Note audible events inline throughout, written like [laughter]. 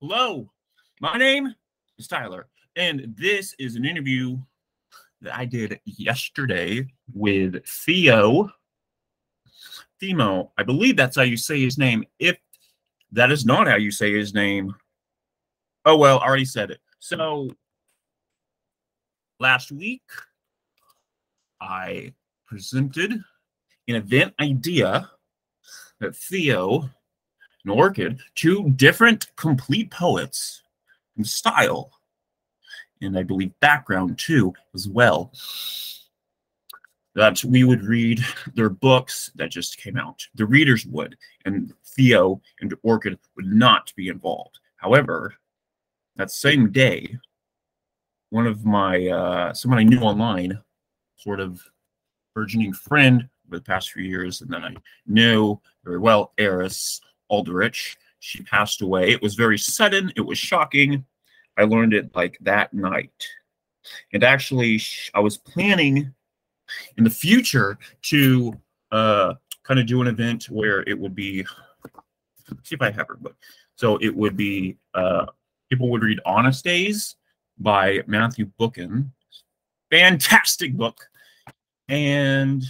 Hello, my name is Tyler, and this is an interview that I did yesterday with Theo. Thimo, I believe that's how you say his name. If that is not how you say his name, oh well, I already said it. So last week, I presented an event idea that Theo and Orchid, two different complete poets in style, and I believe background too, as well. That we would read their books that just came out. The readers would, and Theo and Orchid would not be involved. However, that same day, one of my uh, someone I knew online, sort of burgeoning friend over the past few years, and then I knew very well, Eris Aldrich. She passed away. It was very sudden. It was shocking. I learned it like that night. And actually, I was planning in the future to uh, kind of do an event where it would be, see if I have her book. So it would be, uh, people would read Honest Days by Matthew Buchan. Fantastic book. And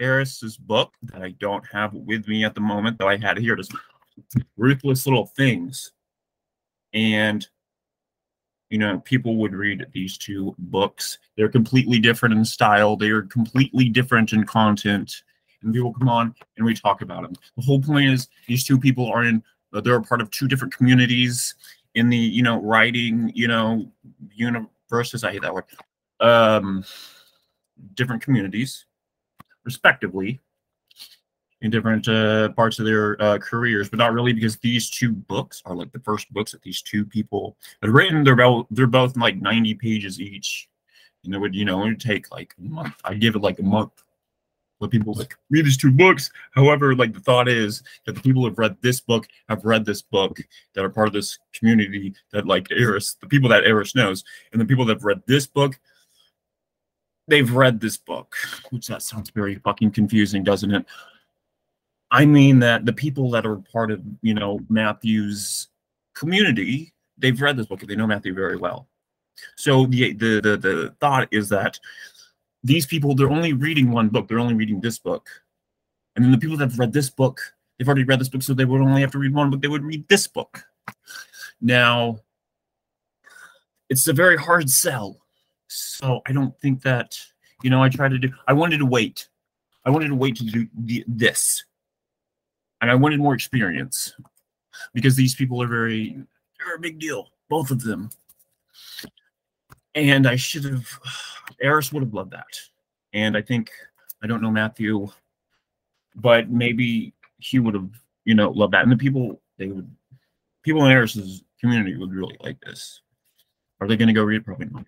Eris's book that I don't have with me at the moment, though I had it here. Just ruthless little things. And you know, people would read these two books. They're completely different in style. They are completely different in content. And people come on and we talk about them. The whole point is these two people are in. They're a part of two different communities in the you know writing you know universes. I hate that word. Um, different communities respectively in different uh, parts of their uh, careers, but not really because these two books are like the first books that these two people had written. They're both they're both like ninety pages each, and it would you know it would take like a month. I give it like a month. Let people like read these two books. However, like the thought is that the people who have read this book have read this book that are part of this community that like Eris, the people that Eris knows, and the people that have read this book they've read this book, which that sounds very fucking confusing, doesn't it? I mean that the people that are part of, you know, Matthew's community, they've read this book. They know Matthew very well. So the the the, the thought is that these people, they're only reading one book. They're only reading this book. And then the people that have read this book, they've already read this book, so they would only have to read one book. They would read this book. Now, it's a very hard sell so I don't think that, you know, I tried to do, I wanted to wait. I wanted to wait to do the, this. And I wanted more experience because these people are very, they're a big deal, both of them. And I should have, [sighs] Eris would have loved that. And I think, I don't know Matthew, but maybe he would have, you know, loved that. And the people, they would, people in Eris's community would really like this. Are they going to go read? Probably not.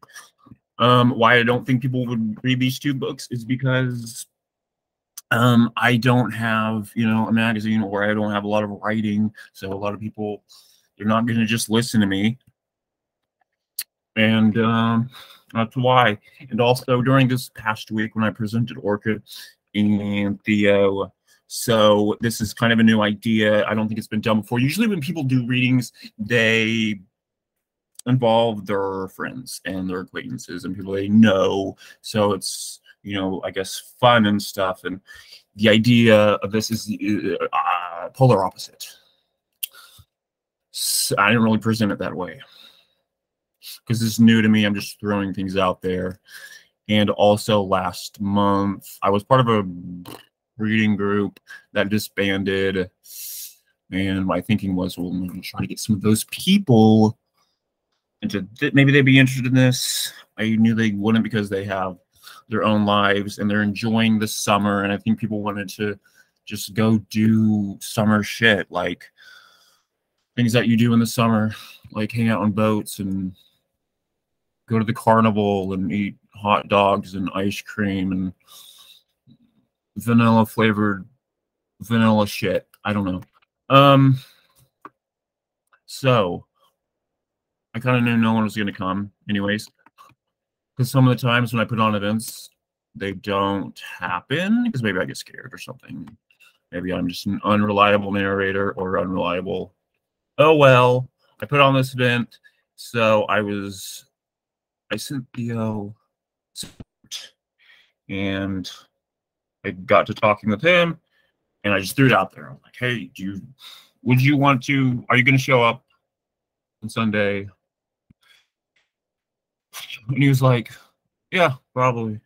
Um, why I don't think people would read these two books is because um, I don't have, you know, a magazine or I don't have a lot of writing. So a lot of people, they're not going to just listen to me. And um, that's why. And also during this past week when I presented Orchid and Theo, so this is kind of a new idea. I don't think it's been done before. Usually when people do readings, they involve their friends and their acquaintances and people they know. So it's you know I guess fun and stuff. And the idea of this is uh, polar opposite. So I didn't really present it that way because it's new to me. I'm just throwing things out there. And also last month, I was part of a reading group that disbanded. And my thinking was, well, I'm trying to get some of those people th- maybe they'd be interested in this. I knew they wouldn't because they have their own lives and they're enjoying the summer. And I think people wanted to just go do summer shit, like things that you do in the summer, like hang out on boats and go to the carnival and eat hot dogs and ice cream and vanilla flavored vanilla shit. I don't know. Um, so I kind of knew no one was going to come, anyways. Because some of the times when I put on events, they don't happen because maybe I get scared or something. Maybe I'm just an unreliable narrator or unreliable oh well, I put on this event, so I was, I sent Theo, uh, and I got to talking with him, and I just threw it out there. I'm like, hey, do you, would you want to? Are you going to show up on Sunday? And he was like, yeah, probably.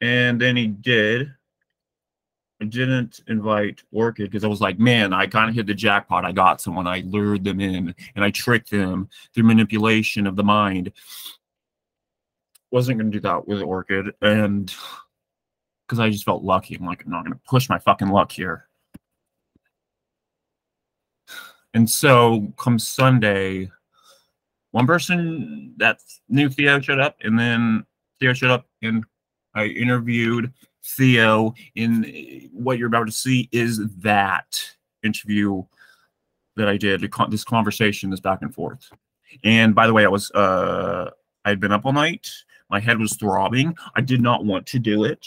And then he did. I didn't invite Orchid because I was like, man, I kind of hit the jackpot. I got someone. I lured them in and I tricked them through manipulation of the mind. Wasn't going to do that with Orchid. And because I just felt lucky. I'm like, I'm not going to push my fucking luck here. And so come Sunday, one person that knew Theo showed up, and then Theo showed up, and I interviewed Theo. In what you're about to see is that interview that I did, this conversation, this back and forth. And by the way, I was uh I had been up all night. My head was throbbing. I did not want to do it.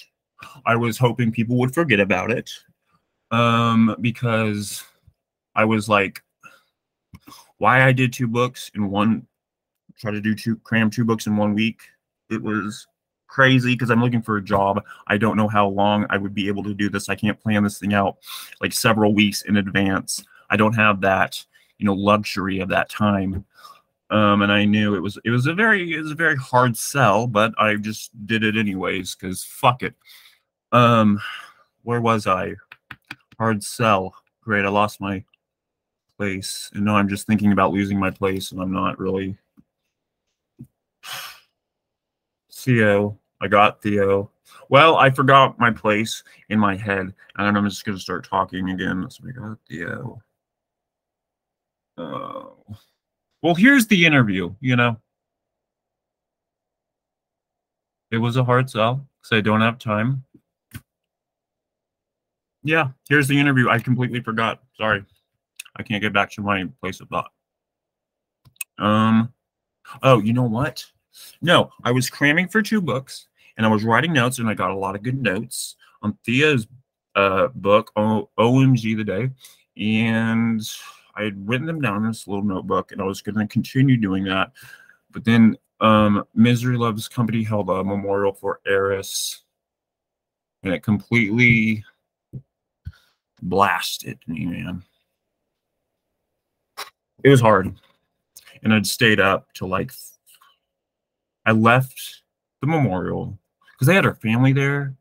I was hoping people would forget about it. Um, because I was like, why I did two books in one try to do two cram two books in one week. It was crazy because I'm looking for a job. I don't know how long I would be able to do this. I can't plan this thing out like several weeks in advance. I don't have that, you know, luxury of that time. Um, and I knew it was it was a very it was a very hard sell, but I just did it anyways because fuck it. Um, where was I? Hard sell. Great, I lost my place, and now I'm just thinking about losing my place, and I'm not really. Theo. I got Theo. Well, I forgot my place in my head, and I'm just going to start talking again. So we got Theo. Oh. Well, here's the interview, you know. It was a hard sell because I don't have time. Yeah, here's the interview. I completely forgot. Sorry. I can't get back to my place of thought. Um, oh, you know what? No, I was cramming for two books and I was writing notes and I got a lot of good notes on Theo's uh, book, o- OMG the Day. And I had written them down in this little notebook and I was going to continue doing that. But then um, Misery Loves Company held a memorial for Eris and it completely blasted me, man. It was hard. And I'd stayed up till like I left the memorial because they had her family there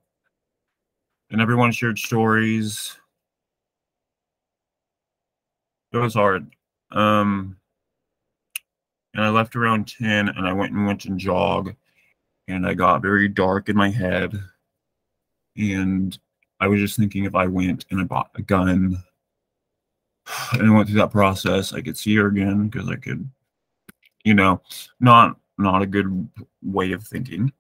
and everyone shared stories. It was hard. Um, and I left around 10 and I went and went and jog and I got very dark in my head. And I was just thinking if I went and I bought a gun [sighs] and went through that process, I could see her again because I could, you know, not not a good way of thinking.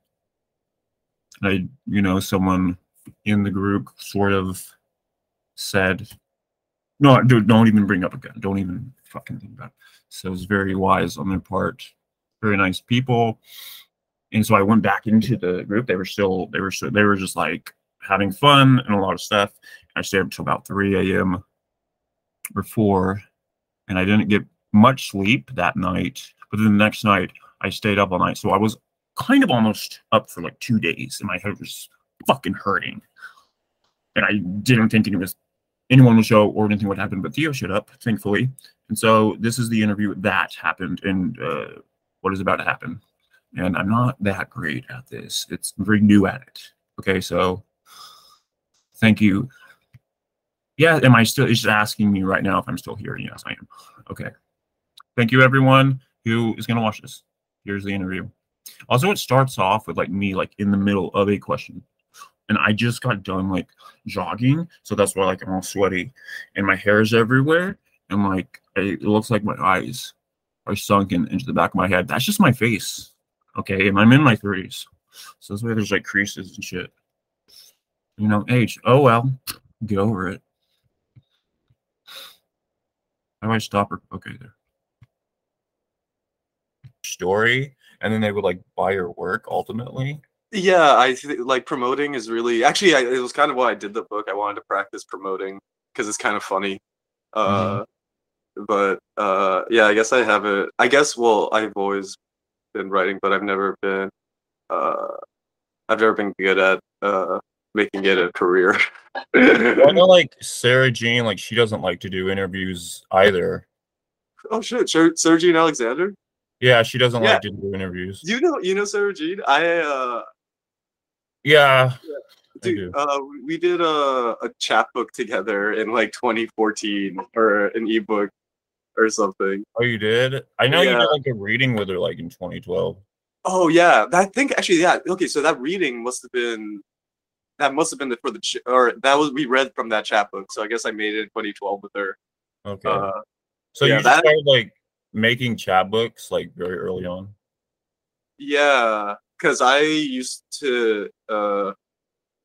I, you know, someone in the group sort of said, "No, dude, don't even bring up a gun. Don't even fucking think about." It. So it was very wise on their part. Very nice people. And so I went back into the group. They were still, they were, still, they were just like having fun and a lot of stuff. I stayed up until about 3 a.m. or 4, and I didn't get much sleep that night. But then the next night, I stayed up all night. So I was kind of almost up for like two days, and my head was fucking hurting. And I didn't think it was anyone would show or anything would happen, but Theo showed up, thankfully. And so this is the interview that happened and uh, what is about to happen. And I'm not that great at this. It's I'm very new at it. Okay, so thank you. Yeah, am I still? It's asking me right now if I'm still here. Yes, I am. Okay. Thank you, everyone who is going to watch this. Here's the interview. Also, it starts off with like me like in the middle of a question. And I just got done like jogging. So that's why like I'm all sweaty and my hair is everywhere. And like it looks like my eyes are sunken into the back of my head. That's just my face. Okay. And I'm in my 30s. So that's why there's like creases and shit. You know, age. Oh well. Get over it. How do I stop her? Okay, there story and then they would like buy your work ultimately yeah i th- like promoting is really actually I, it was kind of why i did the book i wanted to practice promoting because it's kind of funny uh mm-hmm. but uh, yeah, I guess I haven't. I guess well, I've always been writing, but I've never been. Uh, I've never been good at uh, making it a career. I know [laughs] like Sarah Jean, like she doesn't like to do interviews either. oh shit, Sarah Jean Alexander. Yeah, she doesn't Yeah. like to do interviews. You know, you know Sarah Jean. I uh, Yeah. Dude, uh, we did a a chapbook together in like 2014 or an ebook or something. Oh, you did? I know you Yeah. did like a reading with her like in 2012. Oh yeah, I think actually yeah. Okay, so that reading must have been that must have been the, for the or that was we read from that chapbook. So I guess I made it in 2012 with her. Okay. Uh, so yeah, you that- started like making chapbooks like very early on. yeah, because I used to uh,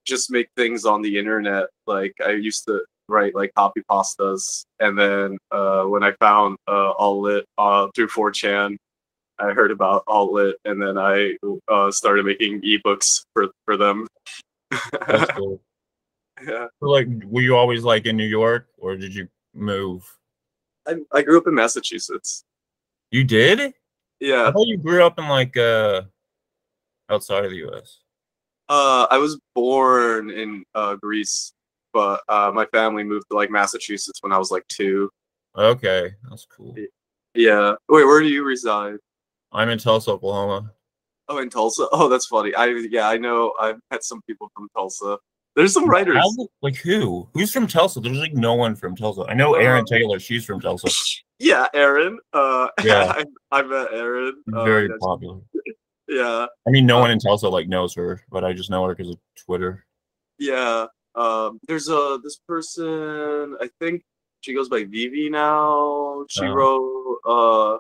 just make things on the internet. Like I used to write like copy pastas, and then uh, when I found uh, Alt Lit uh, through 4chan, I heard about Alt Lit, and then I uh, started making ebooks for for them. That's [laughs] cool. yeah. So, like, were you always like in New York, or did you move? I, I grew up in Massachusetts. You did? Yeah. I thought you grew up in like uh outside of the U.S. Uh, I was born in uh, Greece, but uh, my family moved to like Massachusetts when I was like two. Okay, that's cool. Yeah. Wait, where do you reside? I'm in Tulsa, Oklahoma. Oh, in Tulsa. [laughs] Oh, that's funny. I yeah, I know. I've met some people from Tulsa. There's some writers. How- like who? Who's from Tulsa? There's like no one from Tulsa. I know Aaron Um, Taylor. She's from Tulsa. [laughs] Yeah, Aaron. Uh, [laughs] Yeah. I, I met Aaron. Uh, Very popular. [laughs] yeah, I mean, no one in Tulsa like knows her, but I just know her because of Twitter. yeah. Um, there's a this person. I think she goes by Vivi now. She Oh. wrote. Uh,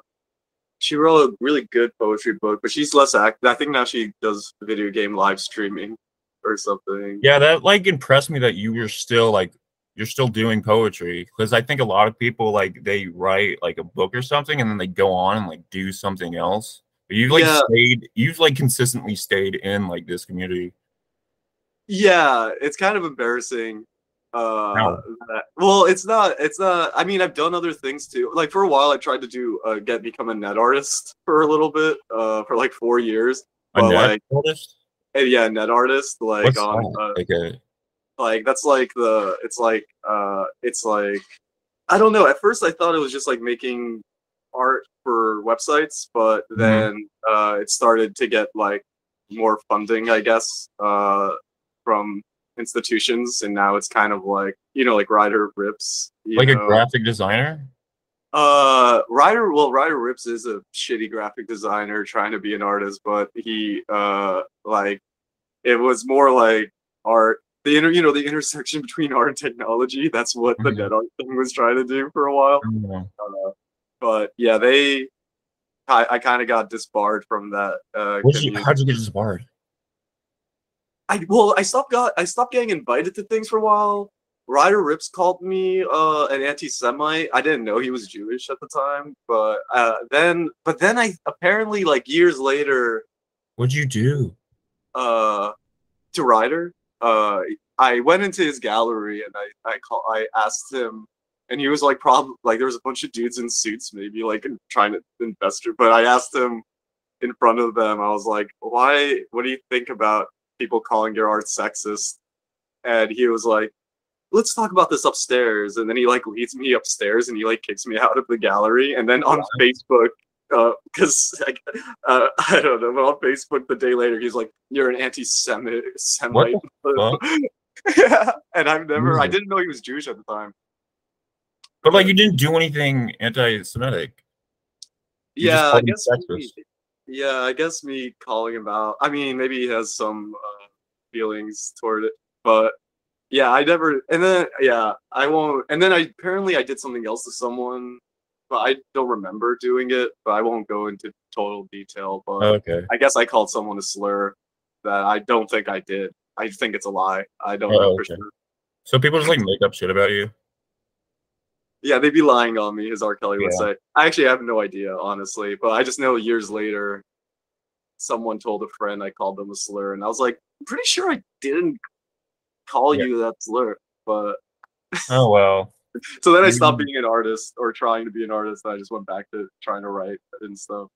she wrote a really good poetry book, but she's less active. I think now she does video game live streaming or something. Yeah, that like impressed me that you were still like you're still doing poetry because I think a lot of people like they write like a book or something and then they go on and like do something else. But you've like Yeah. stayed, you've like consistently stayed in like this community. Yeah, it's kind of embarrassing. Uh, that- well, it's not. It's not. I mean, I've done other things too. Like for a while, I tried to do uh, get become a net artist [laughs] for a little bit. Uh, for like four years. A Well, net like- artist? And yeah, net artist. Like What's on. Uh, like a like that's like the. It's like. Uh, it's like. I don't know. At first, I thought it was just like making art for websites, but Mhm. then uh, it started to get like more funding, I guess, uh, from institutions, and now it's kind of like you know, like Ryder Ripps, like a graphic designer? Uh, Ryder, well, Ryder Ripps is a shitty graphic designer trying to be an artist, but he, uh, like, it was more like art. The inter, you know, the intersection between art and technology. That's what the Mhm. net art thing was trying to do for a while. Don't. Uh, but yeah, they, I, I kind of got disbarred from that. Uh, you, how'd you get disbarred? I well, I stopped got I stopped getting invited to things for a while. Ryder Ripps called me uh, an anti-Semite. I didn't know he was Jewish at the time, but uh, then but then I apparently like years later What'd you do? uh, to Ryder, uh, I went into his gallery and I I call I asked him, and he was like probably like there was a bunch of dudes in suits maybe like trying to invest but I asked him in front of them. I was like, why? What do you think about people calling your art sexist? And he was like, let's talk about this upstairs. And then he like leads me upstairs and he like kicks me out of the gallery. And then on Facebook, because like, uh, [laughs] I don't know, but on Facebook the day later, he's like, "You're an anti-Semite." Semite. [laughs] yeah, and I've never, I didn't know he was Jewish at the time. But like you didn't do anything anti-Semitic. You yeah, I guess. Me, yeah, I guess me calling him out. I mean, maybe he has some uh, feelings toward it, but yeah, I never. And then yeah, I won't. And then I apparently I did something else to someone, but I don't remember doing it. But I won't go into total detail. But Okay. I guess I called someone a slur that I don't think I did. I think it's a lie. I don't Oh, know for okay. sure. So people just like make up shit about you. Yeah, they'd be lying on me, as R. Kelly would Yeah. say. I actually have no idea, honestly, but I just know years later, someone told a friend I called them a slur, and I was like, I'm pretty sure I didn't call Yeah. you that slur, but Oh well. [laughs] so then I stopped Mm. being an artist or trying to be an artist. And I just went back to trying to write and stuff.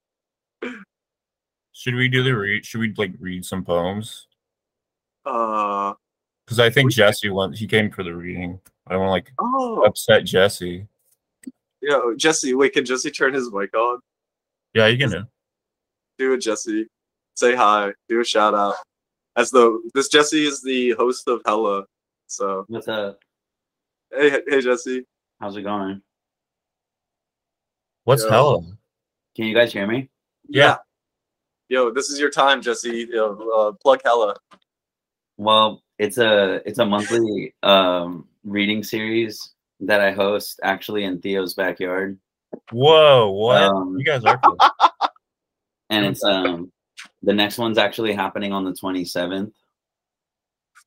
Should we do the read? Should we like read some poems? Uh Because I think We- Jesse went. He came for the reading. I don't want like oh upset Jesse. yeah, Jesse. Wait, can Jesse turn his mic on? Yeah, you can do. Do it, Jesse. Say hi. Do a shout out. As though this Jesse is the host of Hella. So What's up? Hey, hey Jesse. How's it going? What's Yeah. hella? Can you guys hear me? Yeah. Yo, this is your time, Jesse. Yo, uh, plug Hella. Well, it's a it's a monthly um, reading series that I host actually in Theo's backyard, Whoa, what? Um, you guys are cool. [laughs] and it's um the next one's actually happening on the twenty seventh.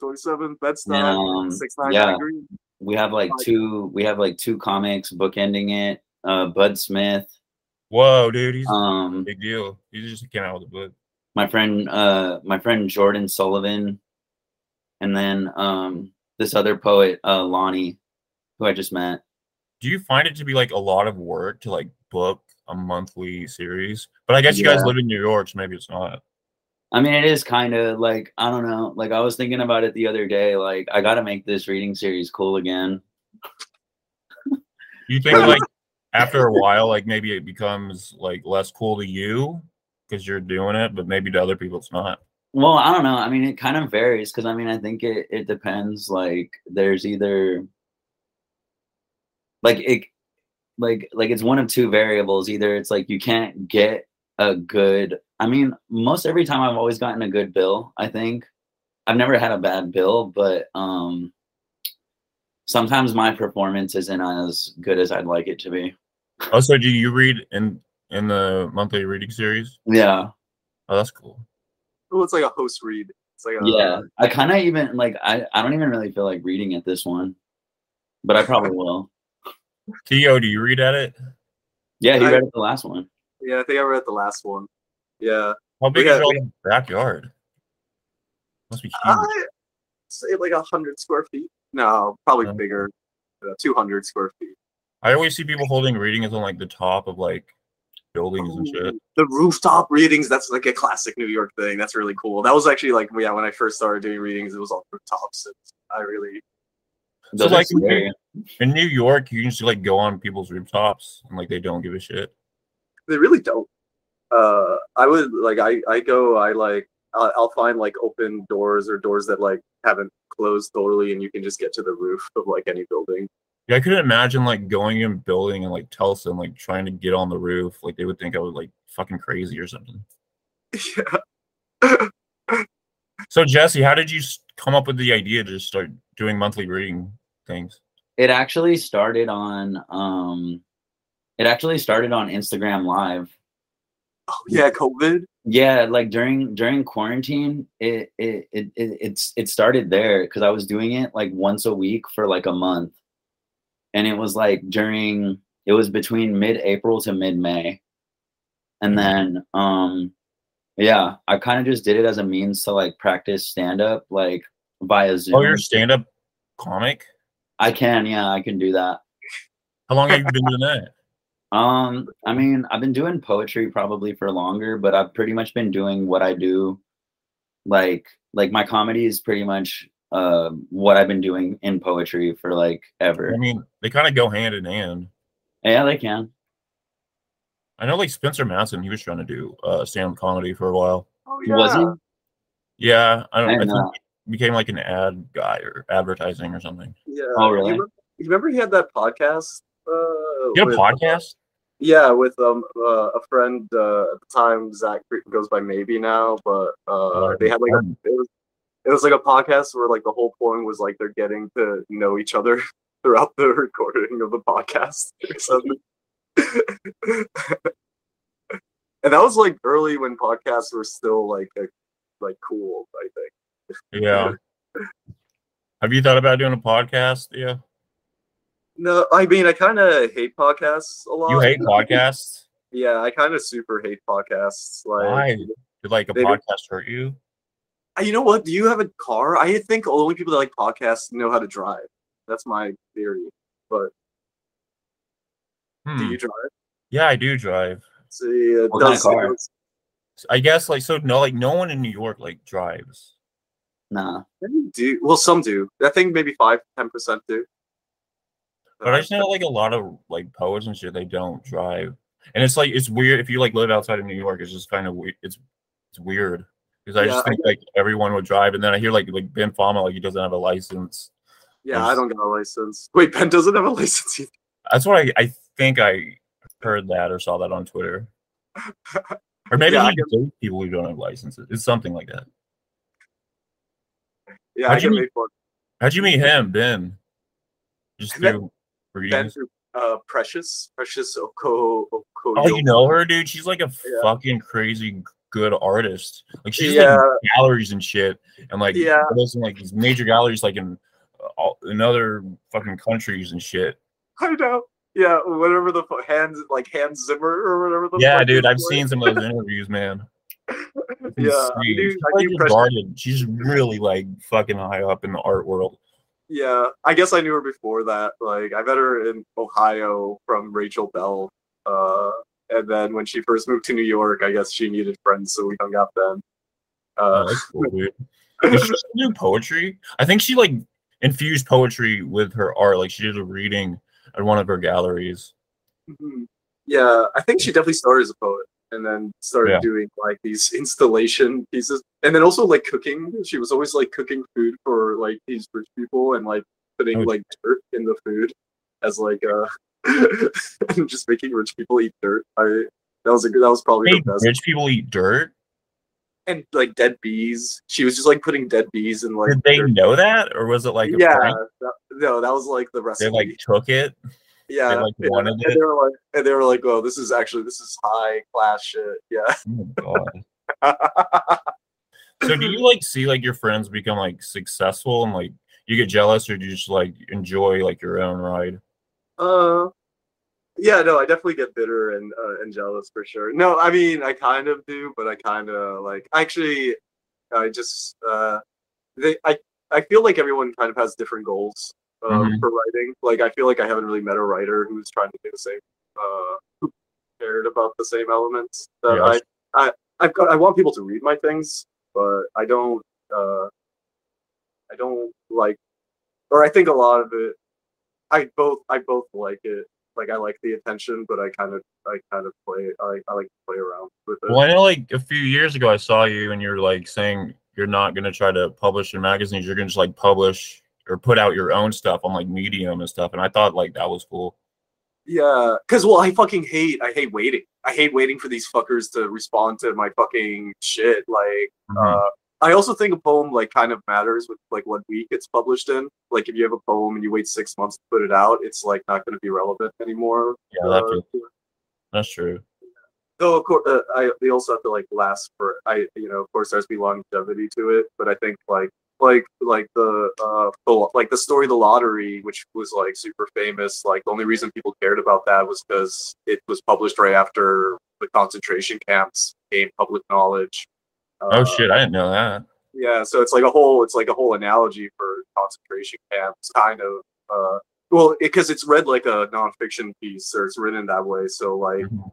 27 Bed Stuy, Um, 69 yeah. Green. We have like two we have like two comics bookending it. Uh, Bud Smith, Whoa, dude, he's a um, big deal. He just came out with a book. my friend uh my friend Jordan Sullivan, and then um this other poet uh Lonnie, who I just met. Do you find it to be like a lot of work to like book a monthly series? But I guess you guys live in New York, so maybe it's not. I mean, it is kind of like I don't know. Like I was thinking about it the other day. Like I got to make this reading series cool again. You think like [laughs] after a while, like maybe it becomes like less cool to you because you're doing it, but maybe to other people it's not. Well, I don't know. I mean, it kind of varies because I mean, I think it it depends. Like there's either like it like like it's one of two variables. Either it's like you can't get a good. I mean, most every time I've always gotten a good bill. I think I've never had a bad bill, but um sometimes my performance isn't as good as I'd like it to be. Also, do you read in in the monthly reading series? Yeah. Oh, that's cool. Oh, it's like a host read. It's like a, Yeah, I kind of even like I I don't even really feel like reading at this one, but I probably will. Theo, do you read at it? Yeah, he I- read it the last one. Yeah, I think I read the last one. Yeah. How big Yeah, is your we- backyard? Must be huge. I say like a hundred square feet. No, probably Yeah. bigger. Uh, Two hundred square feet. I always see people holding readings on like the top of like buildings and shit. The rooftop readings, that's like a classic New York thing. That's really cool. That was actually like yeah, when I first started doing readings, it was on rooftops. And I really Those like. In New York, you can just like go on people's rooftops and like they don't give a shit. They really don't. Uh I would like I I go I like I'll, I'll find like open doors or doors that like haven't closed totally and you can just get to the roof of like any building. Yeah, I couldn't imagine like going in building and like Tulsa and like trying to get on the roof. Like they would think I was like fucking crazy or something. [laughs] yeah. [laughs] So Jesse, how did you come up with the idea to just start doing monthly reading things? It actually started on um, it actually started on Instagram Live. Oh, yeah, COVID. Yeah, like during during quarantine, it it it, it it's it started there because I was doing it like once a week for like a month, and it was like during it was between mid April to mid May, and then um, yeah, I kind of just did it as a means to like practice stand up like via Zoom. Oh, you're a stand-up comic. I can, yeah, I can do that. How long have you been doing that? Um, I mean, I've been doing poetry probably for longer, but I've pretty much been doing what I do. Like, like my comedy is pretty much uh, what I've been doing in poetry for like ever. I mean, they kind of go hand in hand. Yeah, they can. I know, like Spencer Madsen, he was trying to do uh, stand-up comedy for a while. Oh yeah. Was he? Yeah, I don't. I I, think know. he became like an ad guy or advertising or something. Yeah. Oh, really? You remember, you remember he had that podcast? Uh, You had a with- podcast? Yeah, with um uh, a friend uh, at the time. Zach goes by maybe now, but uh, they had like a, it was it was like a podcast where like the whole point was like they're getting to know each other [laughs] throughout the recording of the podcast [laughs] or something. [laughs] and that was like early when podcasts were still like a, like cool. I think. Yeah. Have you thought about doing a podcast? Yeah. No, I mean I kind of hate podcasts a lot. You hate podcasts? [laughs] Yeah, I kind of super hate podcasts. Like, Why? Did like a They do- podcast hurt you? Uh, you know what? Do you have a car? I think only people that like podcasts know how to drive. That's my theory. But Hmm. Do you drive? Yeah, I do drive. See, it What kind of car? I guess like so no like no one in New York like drives. Nah. Maybe do well. Some do. I think maybe five, ten percent do. But I just know like a lot of like poets and shit they don't drive. And it's like it's weird if you like live outside of New York, it's just kind of weird. It's it's weird. Because I Yeah, just think like everyone would drive, and then I hear like like Ben Fama like he doesn't have a license. Yeah, I don't got a license. Wait, Ben doesn't have a [laughs] license either. That's what I, I think I heard that or saw that on Twitter. Or maybe Yeah, I he people who don't have licenses. It's something like that. Yeah, How'd I you meet-. How'd you meet him, Ben? Just I through Ben through uh, Precious, Precious Oko, Oko. Oh, you know her, dude? She's like a Yeah. fucking crazy good artist. Like she's Yeah. in galleries and shit, and like Yeah. like these major galleries, like in uh, all, in other fucking countries and shit. I know. Yeah, whatever the Hans like Hans Zimmer or whatever the. Yeah, dude, I've seen some of those interviews, man. [laughs] Yeah, do. She's like. She's really like fucking high up in the art world. Yeah, I guess I knew her before that. Like, I met her in Ohio from Rachel Bell. Uh, and then when she first moved to New York, I guess she needed friends, so we hung out then. Oh, Uh, that's cool, she do poetry? I think she like infused poetry with her art. Like she did a reading at one of her galleries. mhm. yeah, I think she definitely started as a poet and then started Yeah. doing like these [laughs] installation pieces. And then also like cooking. She was always like cooking food for like these rich people and like putting Oh. like dirt in the food as like uh [laughs] and just making rich people eat dirt. I that was a good that was probably the best. rich people eat dirt. and like dead bees. She was just like putting dead bees in like. Did they their- know that, or was it like a yeah, that- no, that was like the rest. They like took it. Yeah, like, yeah. and they were like, and they were like, "Oh, this is actually this is high class shit." Yeah. Oh god. [laughs] So do you like see like your friends become like successful and like you get jealous, or do you just like enjoy like your own ride? uh, yeah, no, I definitely get bitter and uh, and jealous for sure. No, I mean, I kind of do, but I kind of like actually, I just uh, they I I feel like everyone kind of has different goals um, Mhm. for writing. Like I feel like I haven't really met a writer who's trying to do the same, uh, who cared about the same elements that Yeah, I, I I've got. I want people to read my things, but I don't. Uh, I don't like, or I think a lot of it. I both. I both like it. Like I like the attention, but I kind of. I kind of play. I, I like to play around with it. Well, I know like a few years ago I saw you and you're like saying you're not gonna try to publish in magazines, you're gonna just like publish or put out your own stuff on like Medium and stuff. And I thought like that was cool. Yeah, because well, I fucking hate. I hate waiting. I hate waiting for these fuckers to respond to my fucking shit. Like, Mhm. uh, I also think a poem like kind of matters with like what week it's published in. Like, if you have a poem and you wait six months to put it out, it's like not going to be relevant anymore. yeah, that's, Uh, that's true. though, of course, uh, I they also have to like last for. I you know, of course, there has to be longevity to it. But I think like like like the uh the, like the story the lottery which was like super famous like the only reason people cared about that was because it was published right after the concentration camps became public knowledge Oh Uh, shit, I didn't know that. yeah so it's like a whole it's like a whole analogy for concentration camps kind of uh well because it's read like a nonfiction piece or it's written that way so like Mhm.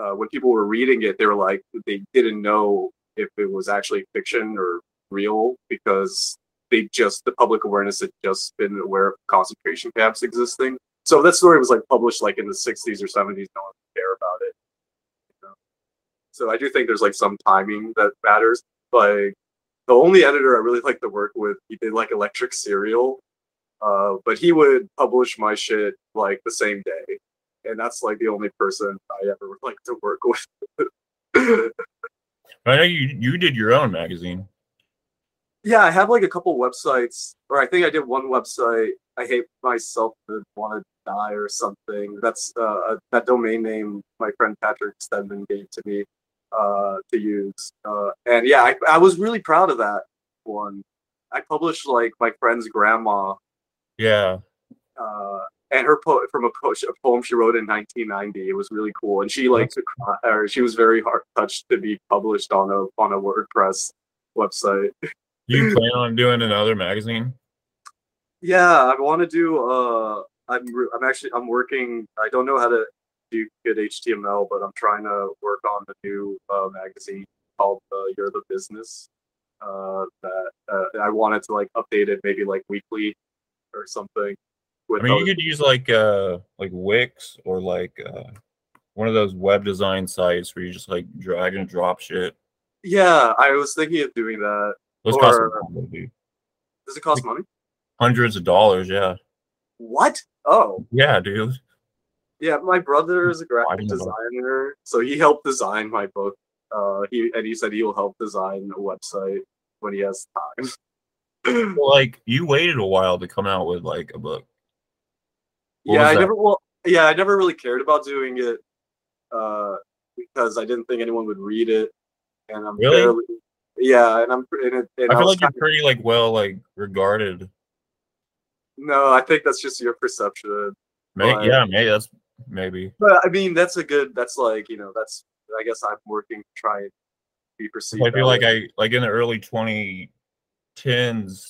uh, when people were reading it, they were like they didn't know if it was actually fiction or real because they just the public awareness had just been aware of concentration camps existing. So that story was like published like in the 60s or 70s. No one care about it. you know? So I do think there's like some timing that matters. Like the only editor I really like to work with, he did like Electric Cereal, uh, but he would publish my shit like the same day and that's like the only person I ever would like to work [laughs] with. I know you you did your own magazine. Yeah, I have like a couple websites, or I think I did one website. I hate myself to want to die or something. That's uh, that domain name my friend Patrick Stedman gave to me uh, to use, uh, and yeah, I, I was really proud of that one. I published like my friend's grandma Yeah. uh, and her po- from a, po- a poem she wrote in 1990. It was really cool, and she like took, or she was very heart touched to be published on a on a WordPress website. [laughs] You [clears throat] plan on doing another magazine? Yeah, I want to do. Uh, I'm I'm actually I'm working. I don't know how to do good HTML, but I'm trying to work on the new uh, magazine called uh, You're the Business. Uh, that uh, I wanted to like update it maybe like weekly or something. I mean, you could use like uh like Wix or like uh one of those web design sites where you just like drag and drop shit. yeah, I was thinking of doing that. Those cost lot, dude. Does it cost money? hundreds of dollars. Yeah, What? Oh, yeah, dude. yeah. My brother is a graphic designer, so he helped design my book. Uh, he and he said he will help design a website when he has time. Well, like you waited a while to come out with like a book. What yeah, I that? never. Well, yeah, I never really cared about doing it uh, because I didn't think anyone would read it, and I'm Really? barely. Yeah, and I'm. And it, and I feel was like you're pretty like well like regarded. no, I think that's just your perception. May, Right. yeah, maybe that's maybe. But I mean, that's a good. That's like you know, that's. I guess I'm working to try and be perceived. I feel like way. I like in the early 2010s,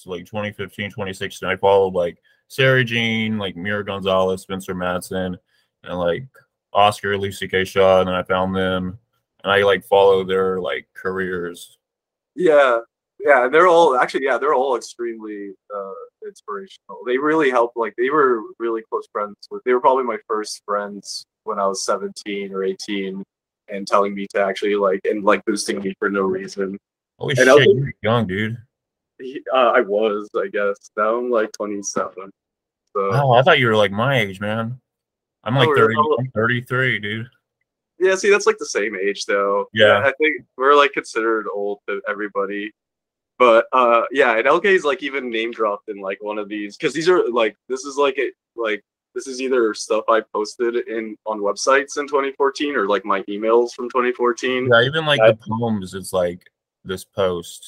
like 2015, 2016, I followed like Sarah Jean, like Mira Gonzalez, Spencer Madsen, and like Oscar, Lucy K. Shaw, and then I found them and I like follow their like careers. Yeah, yeah, and they're all actually, yeah, they're all extremely uh, inspirational. They really helped. Like they were really close friends with. They were probably my first friends when I was seventeen or eighteen, and telling me to actually like and like boosting me for no reason. Holy And shit, was- you're young, dude. Uh, I was, I guess. Now I'm like twenty seven. So Wow, I thought you were like my age, man. I'm like Oh, 30, really? I'm 33, dude. Yeah, see, that's like the same age though. Yeah. I think we're like considered old to everybody. But uh yeah, and LK is like even name dropped in like one of these because these are like this is like it like this is either stuff I posted in on websites in 2014 or like my emails from 2014. Yeah, even like I- the poems, it's like this post.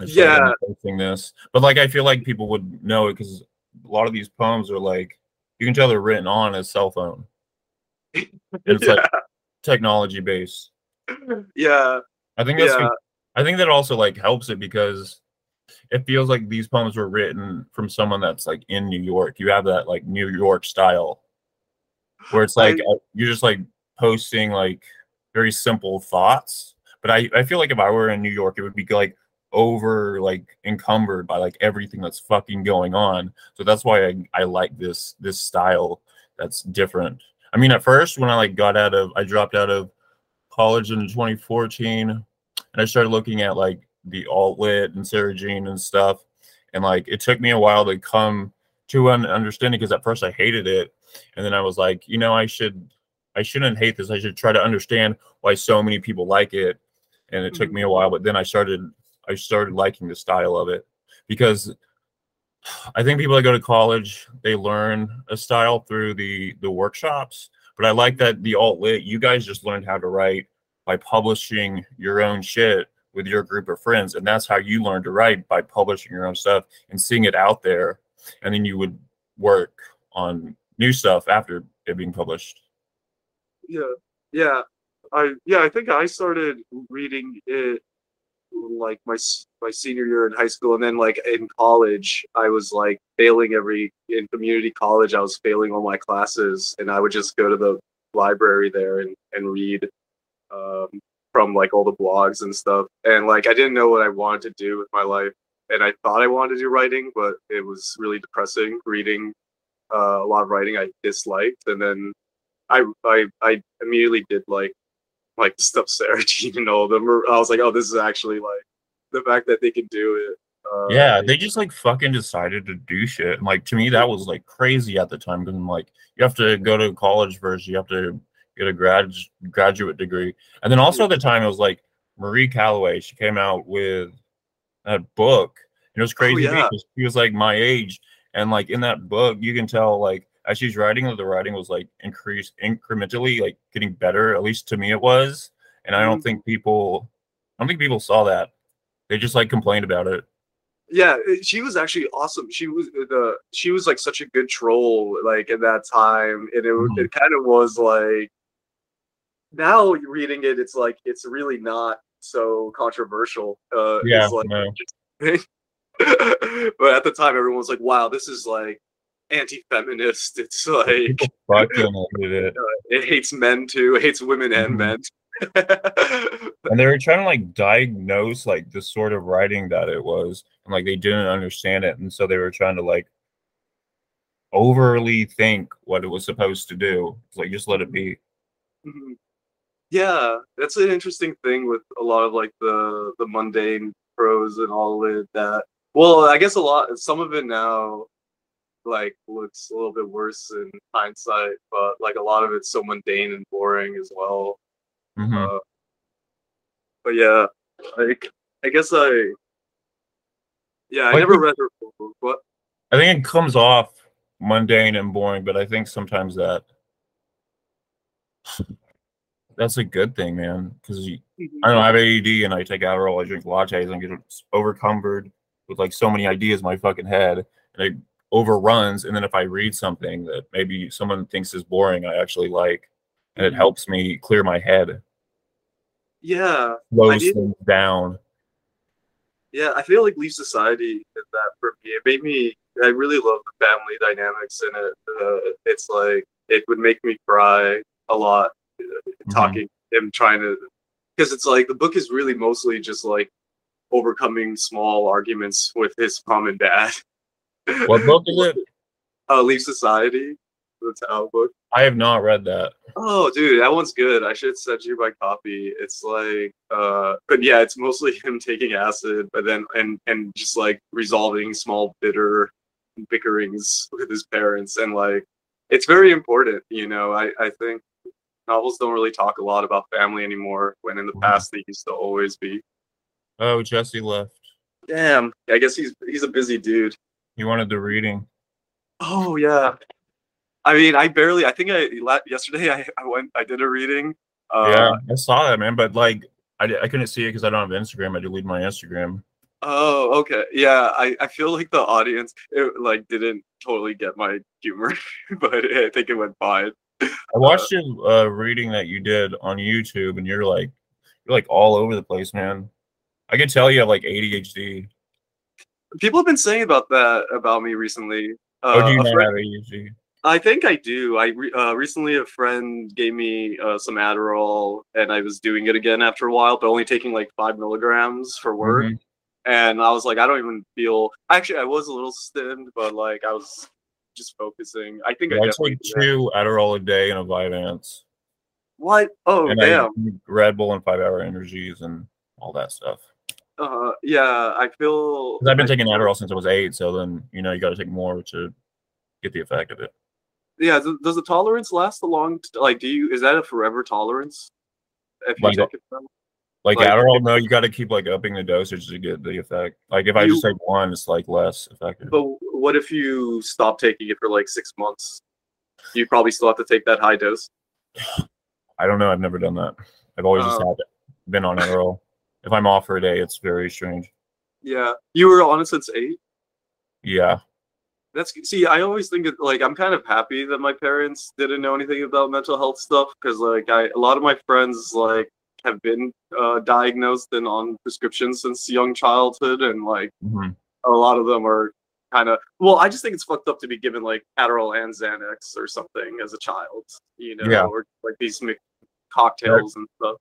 It's Yeah. like, posting this, but like I feel like people would know it because a lot of these poems are like you can tell they're written on a cell phone. [laughs] It's like technology based. [clears throat] yeah, I think that's yeah, I think that also like helps it because it feels like these poems were written from someone that's like in New York. You have that like New York style where it's like I- uh, you're just like posting like very simple thoughts. But I, I feel like if I were in New York, it would be like over like encumbered by like everything that's fucking going on. So that's why I, I like this this style that's different. I mean, at first when I like got out of I dropped out of college in 2014 and I started looking at like the alt lit and Sarah Jean and stuff. And like it took me a while to come to an understanding because at first I hated it. And then I was like, you know, I should I shouldn't hate this. I should try to understand why so many people like it. And it took me a mm-hmm. while, but then I started I started liking the style of it because I think people that go to college, they learn a style through the the workshops. But I like that the alt lit, you guys just learned how to write by publishing your own shit with your group of friends. And that's how you learned to write by publishing your own stuff and seeing it out there. And then you would work on new stuff after it being published. yeah, yeah. I yeah, I think I started reading it like my my senior year in high school, and then like in college, I was like failing every in community college. I was failing all my classes, and I would just go to the library there and and read um, from like all the blogs and stuff. And like I didn't know what I wanted to do with my life, and I thought I wanted to do writing, but it was really depressing reading uh, a lot of writing I disliked, and then I I I immediately did like like the stuff Sarah Jean and all of them. I was like, oh, this is actually like the fact that they can do it. Uh, yeah, they just like fucking decided to do shit. And like to me, that was like crazy at the time because I'm like, you have to go to college first, you have to get a grad graduate degree, and then also at the time it was like Marie Calloway. She came out with that book, and it was crazy to me yeah. 'cause she was like my age, and like in that book, you can tell like as she's writing, the writing was like increased incrementally, like getting better. At least to me, it was, and I don't Mhm. think people, I don't think people saw that. They just like complained about it. yeah she was actually awesome she was the she was like such a good troll like at that time and it, Mhm. it kind of was like now reading it it's like it's really not so controversial uh Yeah, like no. [laughs] but at the time everyone was like wow this is like anti-feminist it's like fucking hated it. it hates men too. It hates women and Mhm. men. [laughs] and they were trying to like diagnose like the sort of writing that it was and like they didn't understand it and so they were trying to like overly think what it was supposed to do it's like just let it be Mhm. Yeah, that's an interesting thing with a lot of like the the mundane prose and all of it. That well, I guess a lot, some of it now, like looks a little bit worse in hindsight, but like a lot of it's so mundane and boring as well. Mhm. Uh, but yeah, like I guess I, yeah, I Like never read her book. What? i think it comes off mundane and boring but i think sometimes that [laughs] that's a good thing man because i don't have add and i take adderall i drink lattes and get overcumbered with like so many ideas in my fucking head and it overruns and then if i read something that maybe someone thinks is boring i actually like and it Mhm. helps me clear my head Yeah, slows things down Yeah, I feel like Leave Society did that for me. It made me. I really love the family dynamics in it. Uh, it's like it would make me cry a lot uh, talking him trying to because it's like the book is really mostly just like overcoming small arguments with his mom and dad. [laughs] what book is it Uh, Leave Society, the Tao book. i have not read that Oh, dude, that one's good. I should send you my copy. It's like, uh, but yeah, it's mostly [laughs] him taking acid, but then and and just like resolving small bitter bickerings with his parents, and like, it's very important. You know, I I think novels don't really talk a lot about family anymore, when in the Mhm. past they used to always be. oh jesse left Damn, I guess he's he's a busy dude. He wanted the reading Oh yeah. I mean, I barely. I think I yesterday I, I went. I did a reading. Uh, yeah i saw that man but like i, I couldn't see it because i don't have instagram i deleted my instagram Oh, okay. Yeah, I, I feel like the audience it, like didn't totally get my humor, [laughs] but I think it went fine. I watched your uh, reading that you did on YouTube, and you're like, you're like all over the place, man. I could tell you have like ADHD. People have been saying about that about me recently. Oh, Uh, do you friend-? I think I do. I re- uh, recently a friend gave me uh, some Adderall, and I was doing it again after a while, but only taking like five milligrams for work. Mhm. And I was like, I don't even feel. Actually, I was a little stimmed, but like I was just focusing. I think Yeah, I I take two Adderall a day and a Vyvanse, What? Oh, and damn. Red Bull and five hour energies and all that stuff. Uh, yeah, I feel. I've been I taking Adderall since I was eight, so then you know you got to take more to get the effect of it. Yeah, does, does the tolerance last a long? T- like, do you is that a forever tolerance? If you Like- take it from? Like, Like- Adderall, no, you got to keep like upping the dosage to get the effect. Like if I You- just take one, it's like less effective. But what if you stop taking it for like six months? You probably still have to take that high dose. [sighs] I don't know. I've never done that. I've always just Oh. had been on Adderall. If I'm off for a day, it's very strange. Yeah, you were on it since eight. Yeah. That's see, I always think that like I'm kind of happy that my parents didn't know anything about mental health stuff because like I a lot of my friends like have been uh, diagnosed and on prescriptions since young childhood and like hmm a lot of them are kind of well i just think it's fucked up to be given like adderall and xanax or something as a child you know Yeah. or like these cocktails and stuff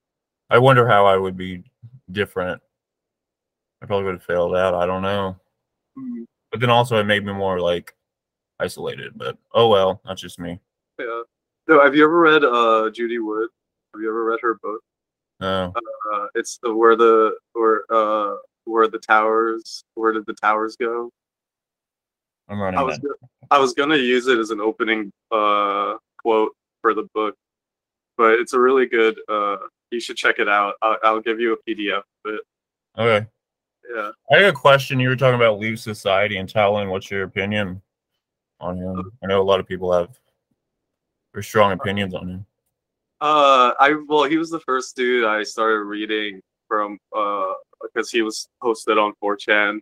I wonder how I would be different. I probably would have failed out. I don't know. Mm, But then also it made me more like isolated. But oh well, that's just me. yeah so have you ever read uh judy wood have you ever read her book No. uh it's the where the where uh where the towers where did the towers go I'm running. i was that. go- i was gonna use it as an opening uh quote for the book but it's a really good uh you should check it out i'll, I'll give you a pdf of it Okay. yeah I have a question. You were talking about Leave Society and Tao Lin. What's your opinion on him? I know a lot of people have very strong opinions on him. Uh, I well, he was the first dude I started reading from uh because he was posted on 4chan,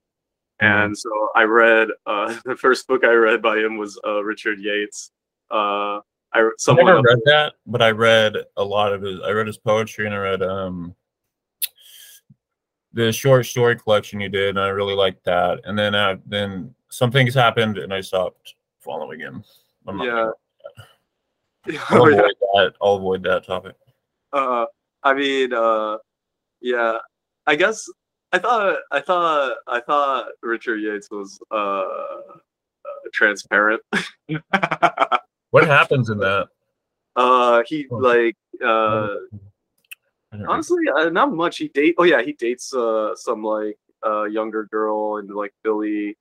and so I read uh [laughs] the first book I read by him was uh Richard Yates. Uh, I I never read that, but I read a lot of his. I read his poetry and I read um the short story collection you did, and I really liked that. And then uh, then some things happened, and I stopped following him. I'm not Yeah. I'll [laughs] Oh, yeah. avoid that. I'll avoid that topic. Uh, I mean, uh, yeah. I guess I thought I thought I thought Richard Yates was uh, uh transparent. [laughs] What happens in that? uh, he Oh. like uh, I don't know. honestly uh, not much. He date. Oh yeah, he dates uh some like uh younger girl and like Billy,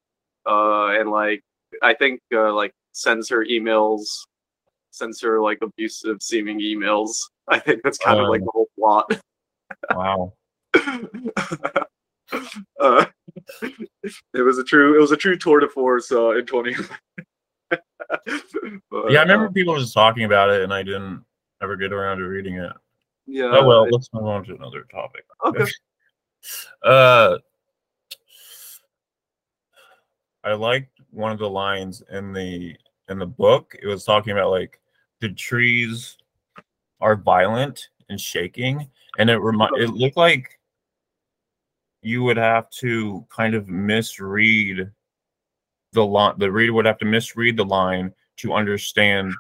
uh, and like I think uh, like sends her emails, sends her like abusive seeming emails. I think that's kind of like Um. the whole plot. Wow. [laughs] uh, [laughs] it was a true it was a true tour de force uh, in 20 [laughs] But, Yeah, I remember uh, people just talking about it, and I didn't ever get around to reading it. yeah Oh well, let's move on to another topic. okay [laughs] Uh, I liked one of the lines in the in the book. It was talking about like the trees are violent and shaking, and it remi- it looked like you would have to kind of misread the line. The reader would have to misread the line to understand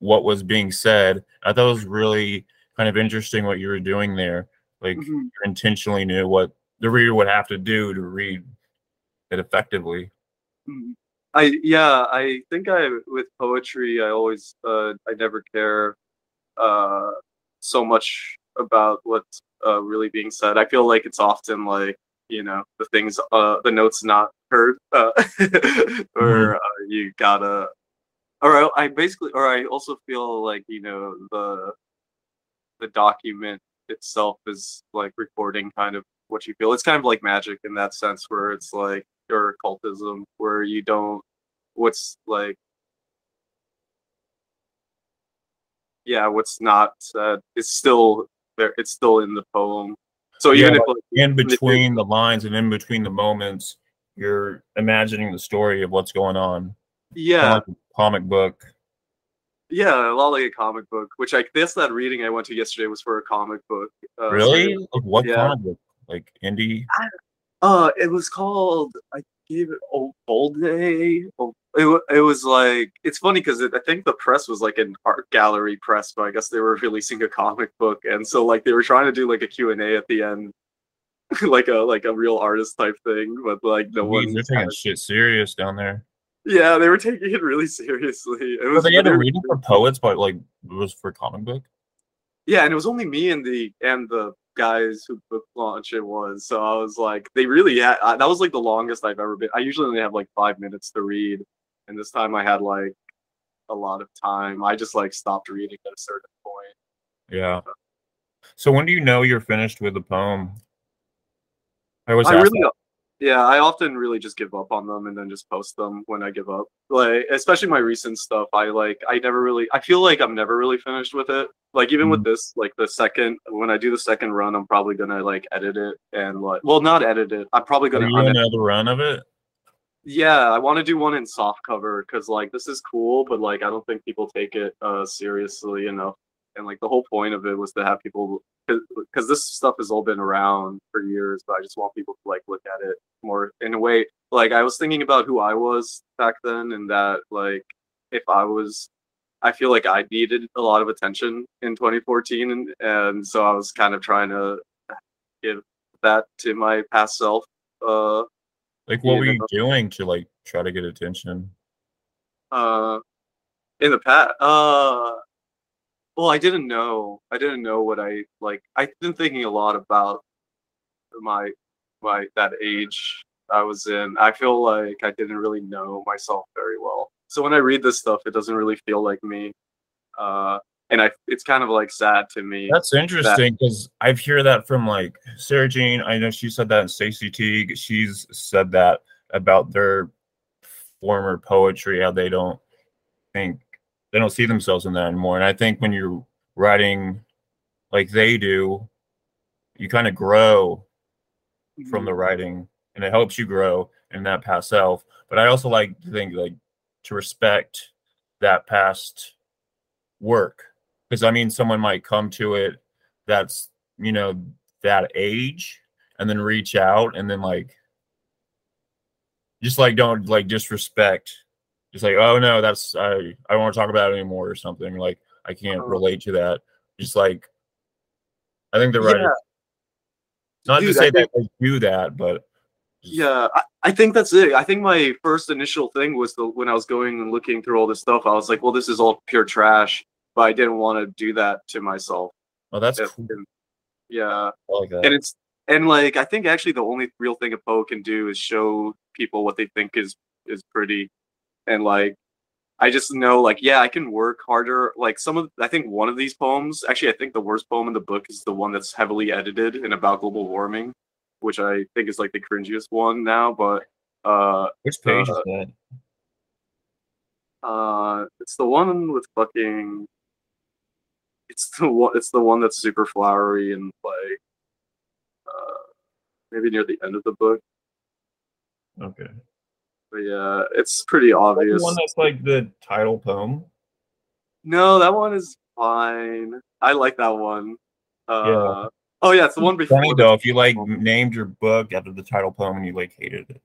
what was being said. I thought it was really kind of interesting what you were doing there. Like Mhm. you intentionally knew what the reader would have to do to read it effectively. Mhm. I yeah, I think I with poetry I always uh I never care uh so much about what's uh really being said. I feel like it's often like, you know, the things uh the notes not heard uh [laughs] or uh, you gotta or I, I basically or I also feel like, you know, the the document itself is like recording kind of what you feel. It's kind of like magic in that sense where it's like or occultism where you don't what's like yeah what's not said it's still there it's still in the poem so even Yeah, if like, In between the lines and in between the moments, you're imagining the story of what's going on. yeah a comic book. yeah a lot like a comic book which i guess that reading i went to yesterday was for a comic book uh, Really? Like what yeah. comic book? Like indie? uh it was called i gave it old old day Oh, it, it was like it's funny because i think the press was like an art gallery press but i guess they were [laughs] releasing a comic book and so like they were trying to do like a q&a at the end [laughs] like a like a real artist type thing but like no one they're taking shit serious down there. yeah they were taking it really [laughs] seriously it was they had a reading for poets, but like it was for comic book. yeah and it was only me and the and the guys who book launch it was so i was like they really had I, that was like the longest i've ever been i usually only have like five minutes to read and this time i had like a lot of time i just like stopped reading at a certain point Yeah. So when do you know you're finished with the poem? I was i really yeah i often really just give up on them and then just post them when i give up like especially my recent stuff i like i never really i feel like i'm never really finished with it like even with this like the second when i do the second run i'm probably gonna like edit it and like well not edit it i'm probably gonna doing another run of it? Yeah, I want to do one in soft cover because like this is cool, but like I don't think people take it uh seriously enough. And like the whole point of it was to have people because this stuff has all been around for years, but I just want people to like look at it more in a way. Like I was thinking about who I was back then, and that like if I was, I feel like I needed a lot of attention in 2014, and and so I was kind of trying to give that to my past self. Uh, Like what were you no. doing to like try to get attention? uh in the past uh well i didn't know i didn't know what i like i've been thinking a lot about my my that age i was in i feel like i didn't really know myself very well so when i read this stuff it doesn't really feel like me uh and i it's kind of like sad to me That's interesting because I've heard that from like Sarah Jean. I know she said that and Stacey Teague. She's said that about their former poetry, how they don't think they don't see themselves in that anymore. And I think when you're writing like they do, you kind of grow from the mm-hmm. writing and it helps you grow in that past self. But I also like to think like to respect that past work because I mean someone might come to it that's you know that age and then reach out and then like just like don't like disrespect It's like, oh no, that's I I don't want to talk about it anymore or something. Like I can't Uh-huh. relate to that. Just like I think the writer Yeah. not Dude, to I say that they do that, but Yeah, I, I think that's it. I think my first initial thing was the when I was going and looking through all this stuff, I was like, well, this is all pure trash. But I didn't want to do that to myself. Oh, that's If- cool. and- yeah, like and it's and like I think actually the only real thing a poet can do is show people what they think is is pretty, and like I just know like yeah I can work harder. Like some of I think one of these poems actually I think the worst poem in the book is the one that's heavily edited and about global warming, which I think is like the cringiest one now. But uh Which page uh, is that? uh it's the one with fucking it's the one it's the one that's super flowery and like uh maybe near the end of the book. Okay. But yeah, it's pretty obvious. the one that's like the title poem. No, that one is fine. I like that one. Uh, Oh yeah, it's the one before. Funny though, if you like named your book after the title poem and you like hated it.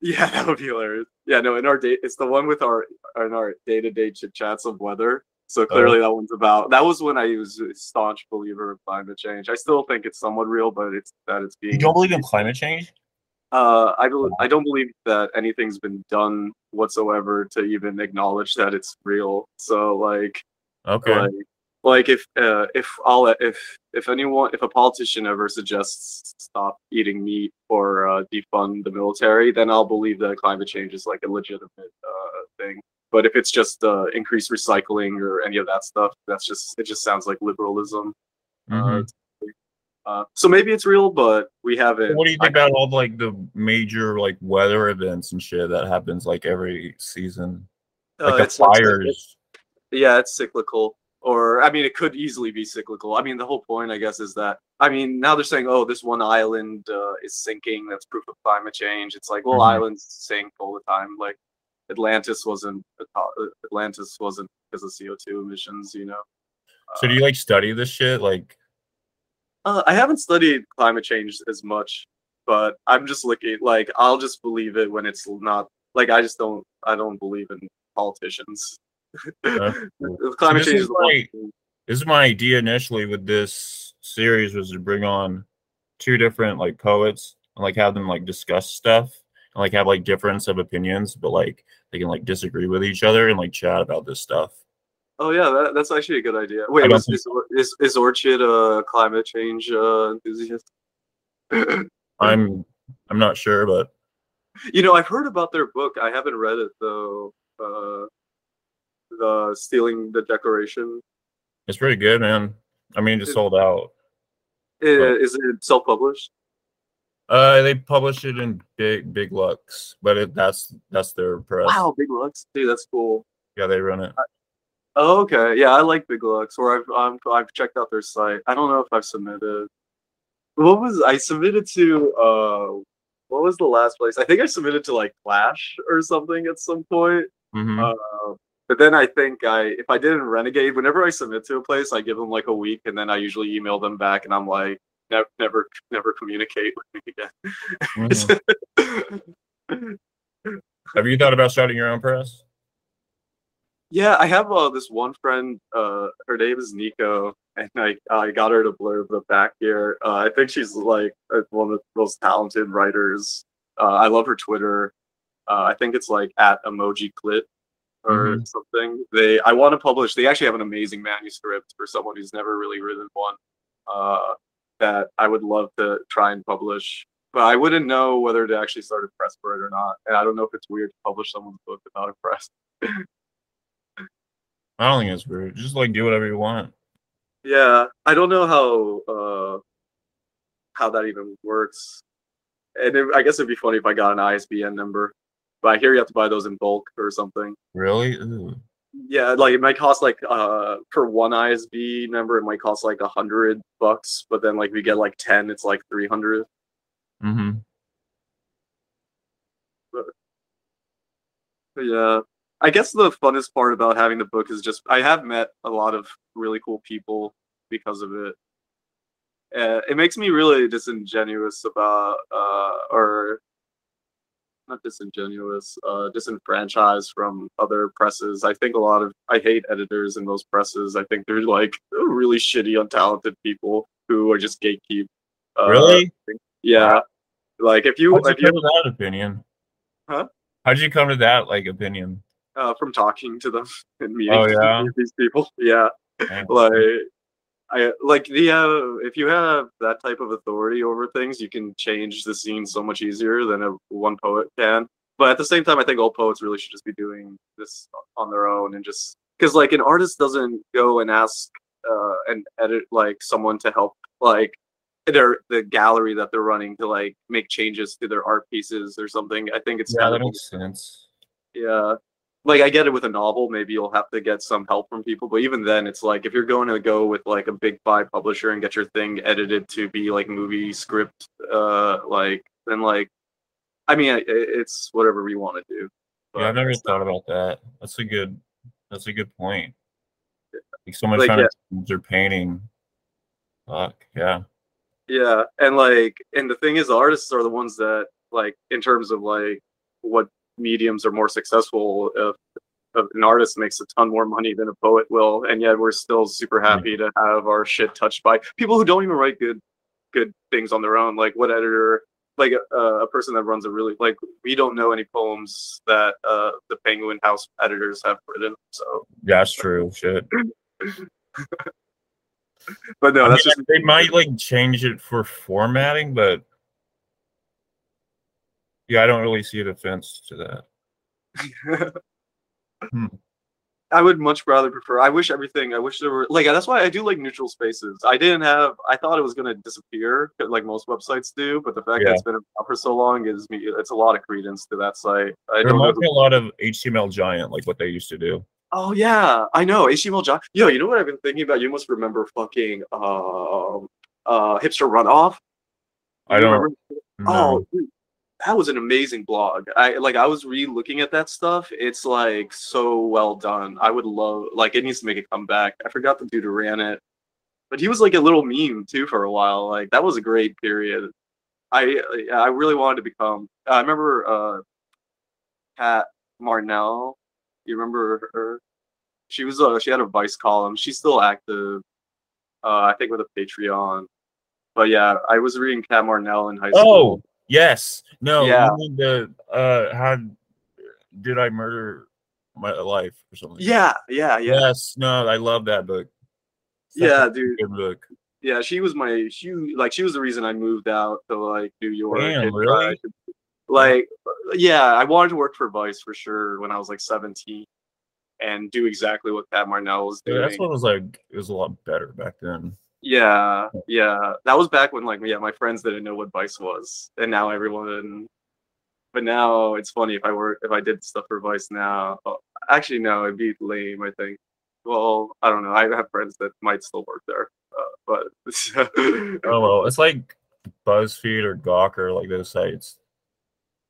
Yeah, [laughs] that would be hilarious. Yeah, no, in our date, it's the one with our in our day to day chit chats of weather. So clearly, that one's about. That was when I was a staunch believer of climate change. I still think it's somewhat real, but it's that it's being. You don't believe in climate change? Uh, I don't. I don't believe that anything's been done whatsoever to even acknowledge that it's real. So like, Okay. like, like if uh, if all if if anyone if a politician ever suggests stop eating meat or uh, defund the military, then I'll believe that climate change is like a legitimate uh, thing. But if it's just uh, increased recycling or any of that stuff, that's just it just sounds like liberalism. Mhm. Uh, so maybe it's real, but we haven't. what do you think about all like the major like weather events and shit that happens like every season? uh, the it's- fires. yeah it's cyclical or i mean it could easily be cyclical i mean the whole point i guess is that i mean now they're saying oh this one island uh, is sinking that's proof of climate change it's like well Mhm. islands sink all the time like atlantis wasn't uh, atlantis wasn't because of co2 emissions you know So do you like study this shit? Like uh, i haven't studied climate change as much but i'm just looking like i'll just believe it when it's not like i just don't i don't believe in politicians uh, [laughs] climate change is is the one like- this is my idea initially with this series was to bring on two different like poets and like have them like discuss stuff and like have like difference of opinions, but like they can like disagree with each other and like chat about this stuff. Oh yeah, that, that's actually a good idea. Wait, don't think- is, is is Orchid a climate change uh, enthusiast? [laughs] I'm I'm not sure, but you know, I've heard about their book. I haven't read it though. Uh, the stealing the decoration. it's pretty good, man. I mean, it just It- sold out. I- Is it self-published? Uh, they publish it in Big Big Lux, but it, that's that's their press. Wow, Big Lux, dude, that's cool. Yeah, they run it. Oh, okay, yeah, I like Big Lux. Or I've I'm, I've checked out their site. I don't know if I've submitted. What was I submitted to? Uh, what was the last place? I think I submitted to like Clash or something at some point. hmm Uh, but then I think I, if I didn't renegade, whenever I submit to a place, I give them like a week, and then I usually email them back, and I'm like, never, never, never communicate with me again. [laughs] Have you thought about starting your own press? Yeah, I have uh, this one friend. Uh, her name is Nico, and I, I got her to blurb the back here. Uh, I think she's like one of the most talented writers. Uh, I love her Twitter. Uh, I think it's like at emoji clit or something. They I want to publish. They actually have an amazing manuscript for someone who's never really written one. Uh, that I would love to try and publish, but I wouldn't know whether to actually start a press for it or not. And I don't know if it's weird to publish someone's book without a press. [laughs] I don't think it's weird. Just like do whatever you want. Yeah, I don't know how uh, how that even works. And it, I guess it'd be funny if I got an ISBN number, but I hear you have to buy those in bulk or something. Really? Ooh. Yeah, like it might cost like uh for one ISB number, it might cost like a hundred bucks, but then like we get like ten, it's like three hundred. Mm-hmm. But yeah, I guess the funnest part about having the book is just I have met a lot of really cool people because of it. Uh, it makes me really disingenuous about uh or not disingenuous, uh, disenfranchised from other presses. I think a lot of I hate editors in those presses. I think they're like really shitty, untalented people who are just gatekeep. Uh, Really? Yeah. Like if you How'd if you come to that opinion? Huh? How'd you come to that like opinion? Uh, from talking to them [laughs] and meeting Oh, yeah? [laughs] these people, yeah. Thanks. [laughs] like I like the uh, if you have that type of authority over things, you can change the scene so much easier than a one poet can. But at the same time, I think all poets really should just be doing this on their own and just because like an artist doesn't go and ask uh, and edit like someone to help like their the gallery that they're running to like make changes to their art pieces or something. I think it's yeah, that of makes sense. yeah. Like I get it with a novel, maybe you'll have to get some help from people, but even then it's like if you're going to go with like a big five publisher and get your thing edited to be like movie script uh like then like I mean it's whatever you want to do. Yeah, I've never thought about that. That's a good. That's a good point. Like someone Like, trying yeah. to their painting. Fuck yeah. Yeah, and like, and the thing is, the artists are the ones that, like, in terms of like what mediums are more successful. If, if an artist makes a ton more money than a poet will, and yet we're still super happy to have our shit touched by people who don't even write good, good things on their own. Like, what editor? Like a, a person that runs a really like we don't know any poems that uh the Penguin House editors have written. So, Yeah, that's true. Shit. [laughs] but no, I that's mean, just they might like change it for formatting, but yeah, I don't really see a defense to that. [laughs] Hmm. I would much rather prefer. I wish everything. I wish there were like that's why I do like neutral spaces. I didn't have. I thought it was gonna disappear like most websites do, but the fact that it's been around for so long gives me it's a lot of credence to that site. I know. reminds me a lot of HTML Giant, like what they used to do. oh yeah, I know HTML. giant. Yo, you know what I've been thinking about? You must remember fucking um uh hipster runoff. I don't. remember? No. Oh, that was an amazing blog. I like. I was re-looking at that stuff. It's like so well done. I would love. Like, it needs to make a comeback. I forgot the dude who ran it, but he was like a little meme too for a while. Like that was a great period. I I really wanted to become. I remember uh, Cat Marnell. You remember her? She was uh, she had a Vice column. She's still active. Uh, I think with a Patreon. But yeah, I was reading Cat Marnell in high school. Oh, yes. No. Yeah. The uh, how did I murder my life or something? Yeah, yeah, yeah, Yes. No, I love that book. Such yeah, dude. Good book. Yeah, she was my she like she was the reason I moved out to like New York. Damn, and really? Like, yeah, I wanted to work for Vice for sure when I was like 17, and do exactly what Cat Marnell was Yeah, doing. that's what was like. It was a lot better back then. Yeah, yeah, that was back when like yeah, my friends didn't know what Vice was, and now everyone. But now it's funny if I were if I did stuff for Vice now. oh, actually, no, it'd be lame. I think. Well, I don't know. I have friends that might still work there, uh, but [laughs] Oh well, it's like BuzzFeed or Gawker, like those sites.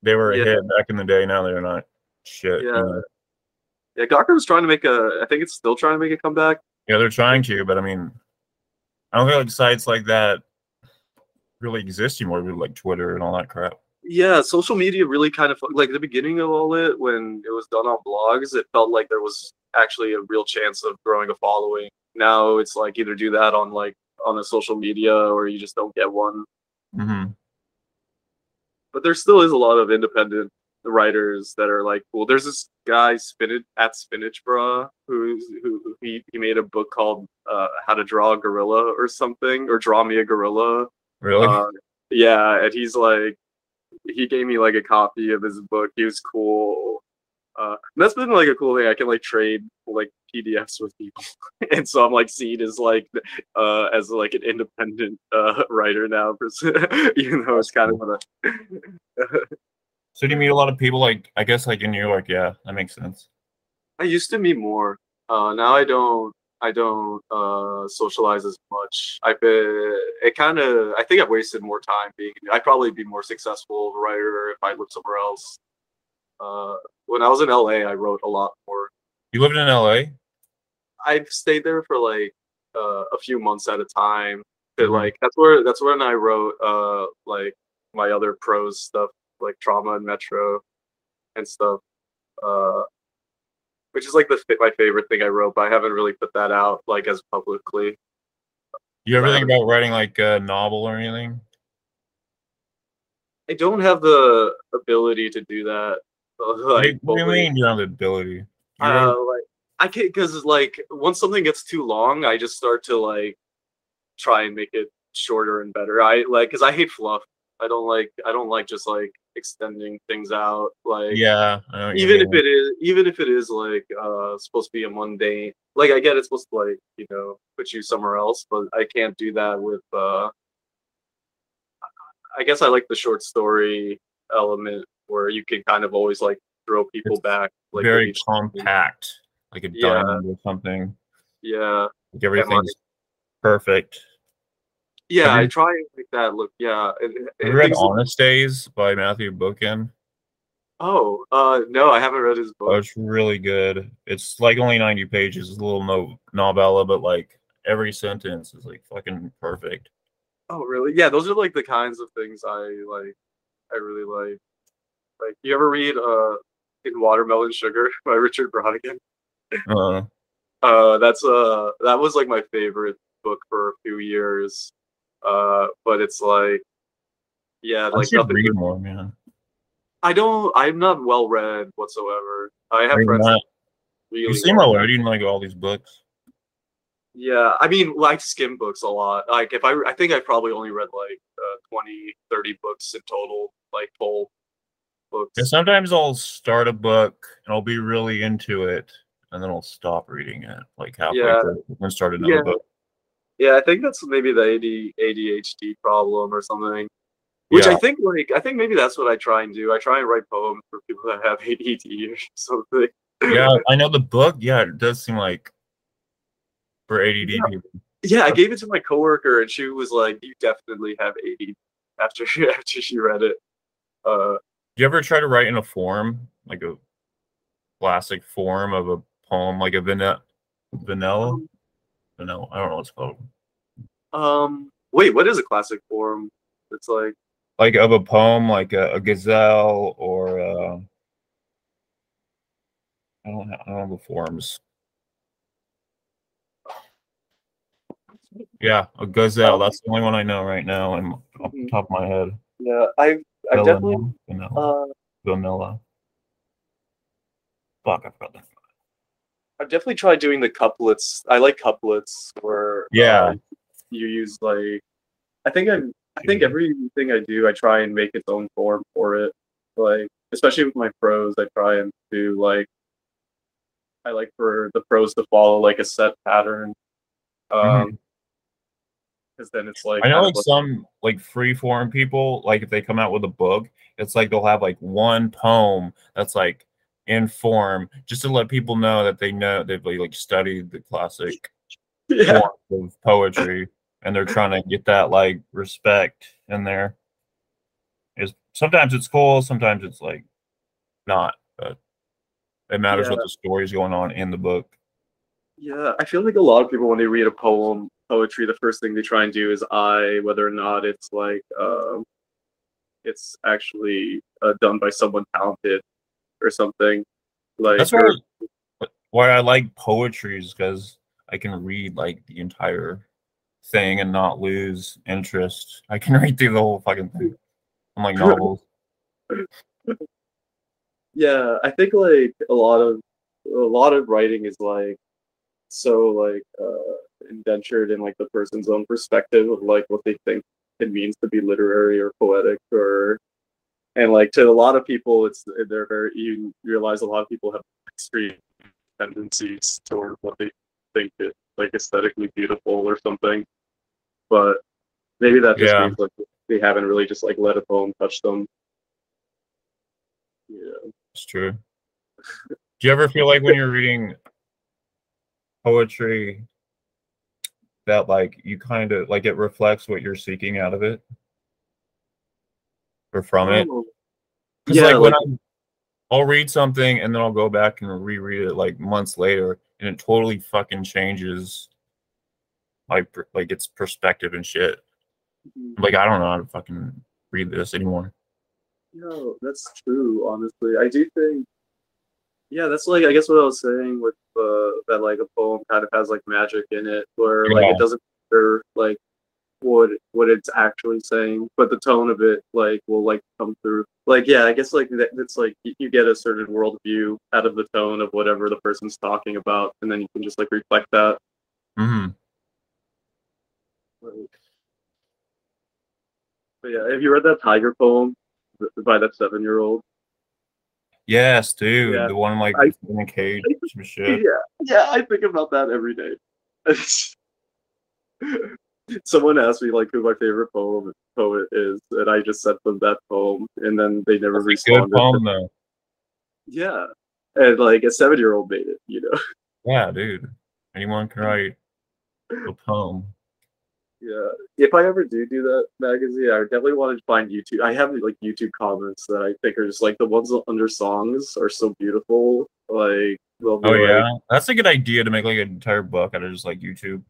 They were a Yeah. hit back in the day. Now they're not shit. you Yeah. know? yeah, Gawker was trying to make a. I think it's still trying to make a comeback. Yeah, they're trying to, but I mean, I don't think like sites like that really exist anymore. With like Twitter and all that crap. Yeah, social media really kind of like the beginning of all it when it was done on blogs. It felt like there was actually a real chance of growing a following. Now it's like either do that on like on a social media or you just don't get one. hmm But there still is a lot of independent writers that are like cool. There's this guy spinach at Spinach Bra who's who he, he made a book called uh, How to Draw a Gorilla or something or Draw Me a Gorilla. Really? Uh, yeah, and he's like, he gave me like a copy of his book. He was cool. Uh, that's been like a cool thing. I can like trade like PDFs with people, [laughs] and so I'm like seen as like uh as like an independent uh [laughs] writer now, even though [laughs] it's kind of a so do you meet a lot of people like I guess like in New York? Yeah, that makes sense. I used to meet more. Uh, now I don't. I don't uh, socialize as much. I've been. It kind of. I think I've wasted more time being. I'd probably be more successful writer if I lived somewhere else. Uh, when I was in LA, I wrote a lot more. You lived in LA? I've stayed there for like uh, a few months at a time. But Mhm. like that's where that's when I wrote uh, like my other prose stuff. Like Trauma and Metro and stuff. Uh, which is like the my favorite thing I wrote, but I haven't really put that out like as publicly. You ever think about writing like a novel or anything? I don't have the ability to do that. [laughs] Like, what do you mean you don't have the ability? Uh, like I can't because like once something gets too long, I just start to like try and make it shorter and better. I like because I hate fluff. I don't like I don't like just like extending things out. Like yeah, I know what you even if it is even if it is like uh supposed to be a mundane like I get it's supposed to like you know put you somewhere else, but I can't do that with uh I guess I like the short story element where you can kind of always like throw people It's back like very compact, like a Yeah. diamond or something. yeah Like everything's perfect. Yeah I try and make that look yeah you read Honest Days by Matthew Bookin? oh uh no I haven't read his Oh, book it's really good. It's like only 90 pages, it's a little no novella, but like every sentence is like fucking perfect. oh really yeah those are like the kinds of things I like I really like like you ever read uh in Watermelon Sugar [laughs] by Richard Brautigan Uh, Uh, that's uh that was like my favorite book for a few years. Uh, but it's like, yeah, I like nothing. more, man. I don't. I'm not well read whatsoever. I have you friends. not- that You seem well read. reading like all these books. Yeah, I mean, like skim books a lot. Like if I, I think I probably only read like uh, 20, 30 books in total, like full books. And sometimes I'll start a book and I'll be really into it, and then I'll stop reading it like halfway Yeah. through and start another Yeah. book. Yeah, I think that's maybe the AD, ADHD problem or something. Which I think like I think maybe that's what I try and do. I try and write poems for people that have ADD or [laughs] something. yeah, I know the book. Yeah, it does seem like for ADD Yeah. people. Yeah, I gave it to my coworker and she was like, "You definitely have ADD." [laughs] After she [laughs] after she read it, uh, Do you ever try to write in a form, like a classic form of a poem, like a vanilla, vanilla, vanilla? I don't know what it's called. um, wait, what is a classic form? It's like Like of a poem, like a, a gazelle or uh, I don't know, I don't know the forms. Yeah, a gazelle. That's the only one I know right now, and off the top of my head. yeah, I've I've definitely vanilla, vanilla, uh, vanilla. Fuck, I forgot that. I've definitely tried doing the couplets. I like couplets where Yeah. uh, you use like I think I I think everything I do I try and make its own form for it. Like especially with my prose, I try and do like I like for the prose to follow like a set pattern. Um because then it's like I know like some like free form people, like if they come out with a book, it's like they'll have like one poem that's like in form just to let people know that they know they've like, studied the classic [laughs] yeah. forms of poetry and they're trying to get that like respect in there. Is sometimes it's cool, sometimes it's like not, but it matters what Yeah. the story's going on in the book. Yeah, I feel like a lot of people when they read a poem, poetry, the first thing they try and do is I, whether or not it's like um, it's actually uh, done by someone talented or something. Like That's or- why why I like poetry is because I can read like the entire thing and not lose interest. I can [laughs] read through the whole fucking thing. I'm like novels. yeah, I think like a lot of a lot of writing is like so like uh, indentured in like the person's own perspective of like what they think it means to be literary or poetic or and like to a lot of people it's they're very you realize a lot of people have extreme tendencies toward what they think is like aesthetically beautiful or something but maybe that just Yeah. means like they haven't really just like let a poem touch them yeah It's true. Do you ever feel like when you're reading poetry that like you kind of like it reflects what you're seeking out of it from it? Oh, Yeah, like when like- I'm, I'll read something and then I'll go back and reread it like months later, and it totally fucking changes, like like its perspective and shit. mhm. Like I don't know how to fucking read this anymore. No, that's true. Honestly, I do think. Yeah, that's like I guess what I was saying with uh, that like a poem kind of has like magic in it, where like Yeah. it doesn't matter like what what it's actually saying, but the tone of it like will like come through. Like yeah, I guess like that, it's like you, you get a certain worldview out of the tone of whatever the person's talking about, and then you can just like reflect that. hmm but yeah, have you read that tiger poem by that seven year old? Yes, dude. Yeah. The one like I- in a cage shit. [laughs] Yeah, yeah, I think about that every day. [laughs] [laughs] Someone asked me like who my favorite poem poet is, and I just sent them that poem, and then they never That's a good responded. poem though. Yeah, and like a seven year old made it, you know. Yeah, dude. Anyone can write a [laughs] poem. Yeah, if I ever do do that magazine, I definitely want to find YouTube. I have like YouTube comments that I think are just like the ones under songs are so beautiful. Like, Oh like, yeah, that's a good idea to make like an entire book out of just like YouTube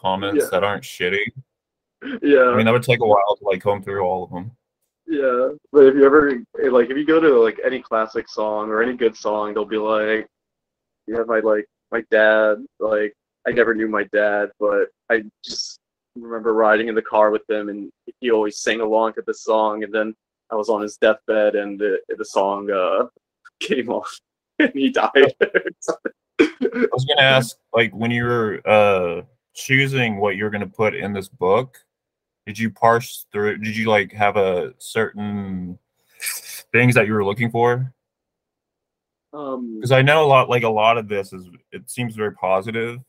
comments Yeah. that aren't shitty. yeah, I mean, that would take a while to like comb through all of them. Yeah, but if you ever like, if you go to like any classic song or any good song, they'll be like, "Yeah, my like my dad. Like, I never knew my dad, but I just remember riding in the car with him, and he always sang along to the song. And then I was on his deathbed, and the the song uh [laughs] came off, [laughs] and he died. I was gonna ask, like, when you were uh choosing what you're gonna put in this book, did you parse through? Did you like have a certain things that you were looking for? um, Because I know a lot, like a lot of this is it seems very positive.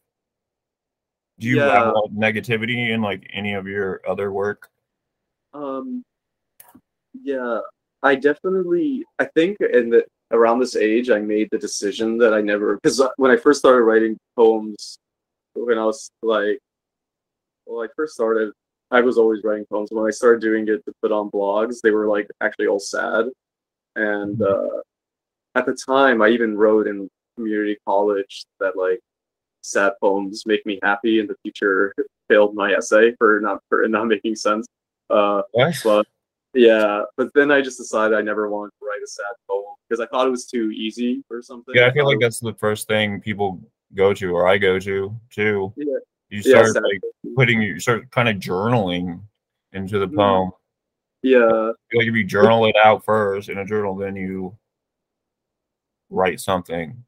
Do you have Yeah. a lot of negativity in like any of your other work? Um, yeah, I definitely, I think in the around this age, I made the decision that I never, because when I first started writing poems, when I was like, well, I first started, I was always writing poems. When I started doing it to put on blogs, they were like actually all sad. And uh, at the time, I even wrote in community college that like sad poems make me happy, and the teacher failed my essay for not for not making sense. Uh, What? but yeah, but then I just decided I never wanted to write a sad poem because I thought it was too easy or something. Yeah, I feel like that's the first thing people go to, or I go to too. Yeah. You start sad like putting, you start kind of journaling into the Mhm. poem. yeah, like if you journal it out first in a journal, then you write something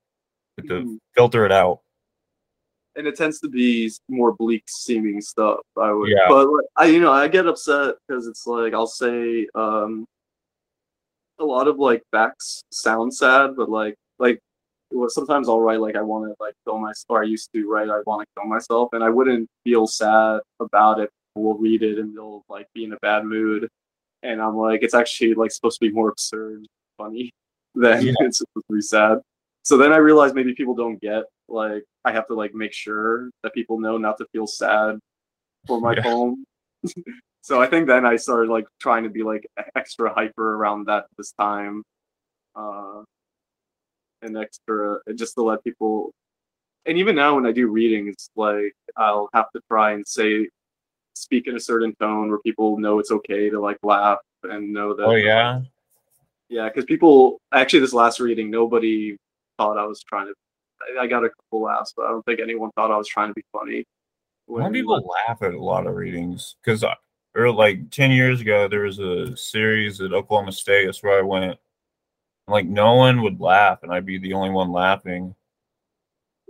but to Mhm. filter it out. and it tends to be more bleak seeming stuff. I would, Yeah. but like, I, you know, I get upset because it's like I'll say um, a lot of like facts sound sad, but like like sometimes I'll write like I want to like kill myself, or I used to write I want to kill myself, and I wouldn't feel sad about it. We'll read it and they'll like be in a bad mood, and I'm like it's actually like supposed to be more absurd, funny [laughs] than Yeah. it's supposed to be sad. So then I realized maybe people don't get like I have to like make sure that people know not to feel sad for my Yeah. poem. [laughs] so I think then I started like trying to be like extra hyper around that this time, uh, and extra just to let people. And even now when I do readings, like I'll have to try and say, speak in a certain tone where people know it's okay to like laugh and know that. Oh yeah, Yeah, because people actually this last reading, nobody thought I was trying to. I- I got a couple laughs, but I don't think anyone thought I was trying to be funny. a lot of When- people laugh at a lot of readings because, uh, or like ten years ago, there was a series at Oklahoma State. That's where I went. And, Like no one would laugh, and I'd be the only one laughing.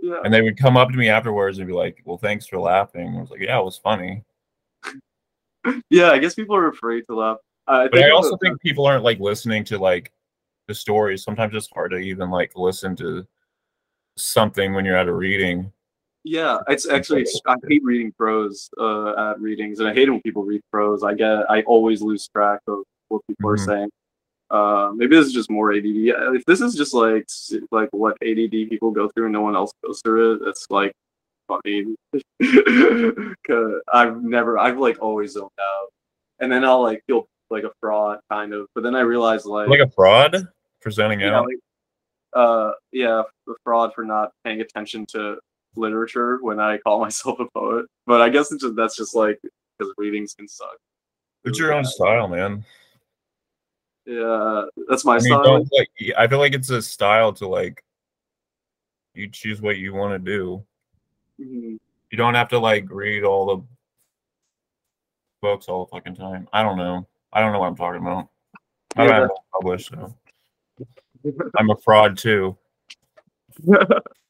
yeah, And they would come up to me afterwards and be like, "Well, thanks for laughing." I was like, "Yeah, it was funny." yeah, I guess people are afraid to laugh. Uh, I But I also think people aren't like listening to like the stories. Sometimes it's hard to even like listen to something when you're at a reading. yeah, it's actually I hate reading prose uh, at readings, and I hate it when people read prose. I get I always lose track of what people Mhm. are saying. Uh, maybe this is just more ADD. If this is just like like what ADD people go through and no one else goes through it, it's like funny. [laughs] 'Cause I've never, I've like always zoned out, and then I'll like feel like a fraud kind of. But then I realize like Like a fraud for zoning yeah, out. like, uh, yeah, the fraud for not paying attention to literature when I call [laughs] myself a poet. But I guess it's just, that's just like because readings can suck. It's your own style, man. Yeah, that's my I mean, style. like, I feel like it's a style to like. You choose what you want to do. Mhm. You don't have to like read all the books all the fucking time. I don't know. I don't know what I'm talking about. I don't Yeah. have so [laughs] I'm a fraud too. [laughs]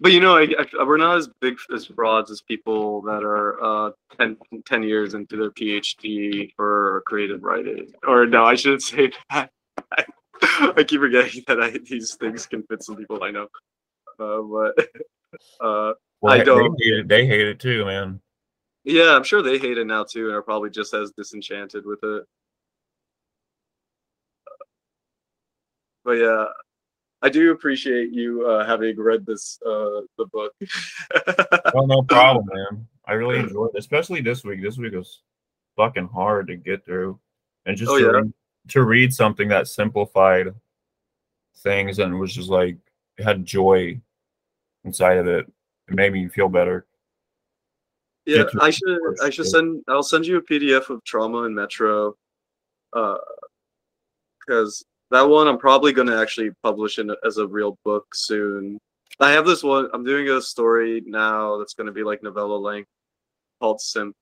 but you know, I, I, we're not as big as frauds as people that are uh 10, 10 years into their PhD for creative writing. Or no, I shouldn't say that. I, [laughs] I keep forgetting that I, these things can fit some people I know. Uh, but [laughs] uh, Well, I don't- They hate, it, they hate it too, man. yeah, I'm sure they hate it now too, and are probably just as disenchanted with it. But yeah, I do appreciate you uh, having read this uh, the book. [laughs] Well, no problem, man. I really enjoyed it, especially this week. This week was fucking hard to get through, and just Oh, to, yeah? read, to read something that simplified things and was just like had joy inside of it. It made me feel better. Yeah, I should I should send I'll send you a PDF of Trauma and Metro. Uh because that one I'm probably gonna actually publish in as a real book soon. I have this one I'm doing a story now that's gonna be like novella length called Simp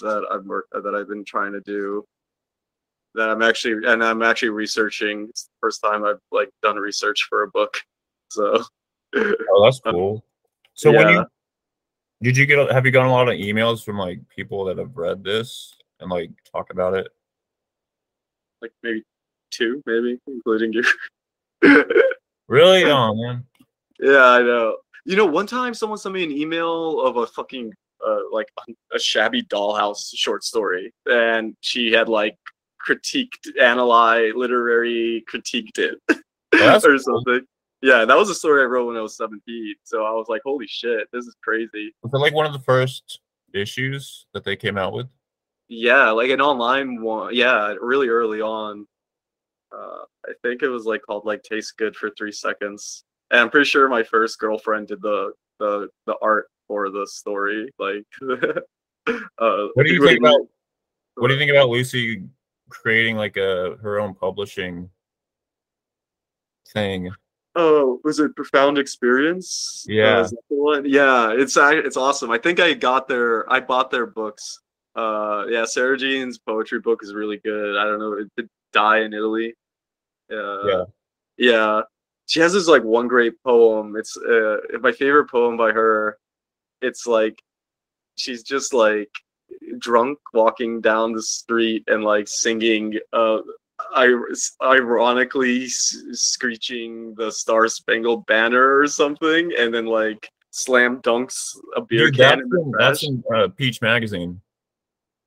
that I've worked that I've been trying to do. That I'm actually and I'm actually researching. It's the first time I've like done research for a book. So Oh, that's [laughs] cool. So when you did you get have you gotten a lot of emails from like people that have read this and like talk about it? like maybe two, maybe, including you. [laughs] Really? Oh man. Yeah, I know. You know, one time someone sent me an email of a fucking uh, like a Shabby Doll House short story, and she had like critiqued, analyzed, literary critiqued it [laughs] or cool. something. Yeah, that was a story I wrote when I was 17. So I was like, holy shit, this is crazy. Was it like one of the first issues that they came out with? Yeah, like an online one. Yeah, really early on. Uh, I think it was like called like "Taste Good for Three Seconds," and I'm pretty sure my first girlfriend did the the the art for the story. Like, [laughs] uh, What do you think about what do you think about Lucy creating like a her own publishing thing? Oh, was it profound experience? Uh, Yeah. is that the one? yeah. It's it's awesome. I think I got their I bought their books. Uh, yeah, Sarah Jean's poetry book is really good. I don't know, it did die in Italy. Uh, Yeah. yeah. She has this like one great poem. It's uh my favorite poem by her. It's like she's just like drunk walking down the street and like singing uh I ironically screeching the Star Spangled Banner or something, and then like slam dunks a beer Dude, can that's in in, that's in uh, Peach magazine.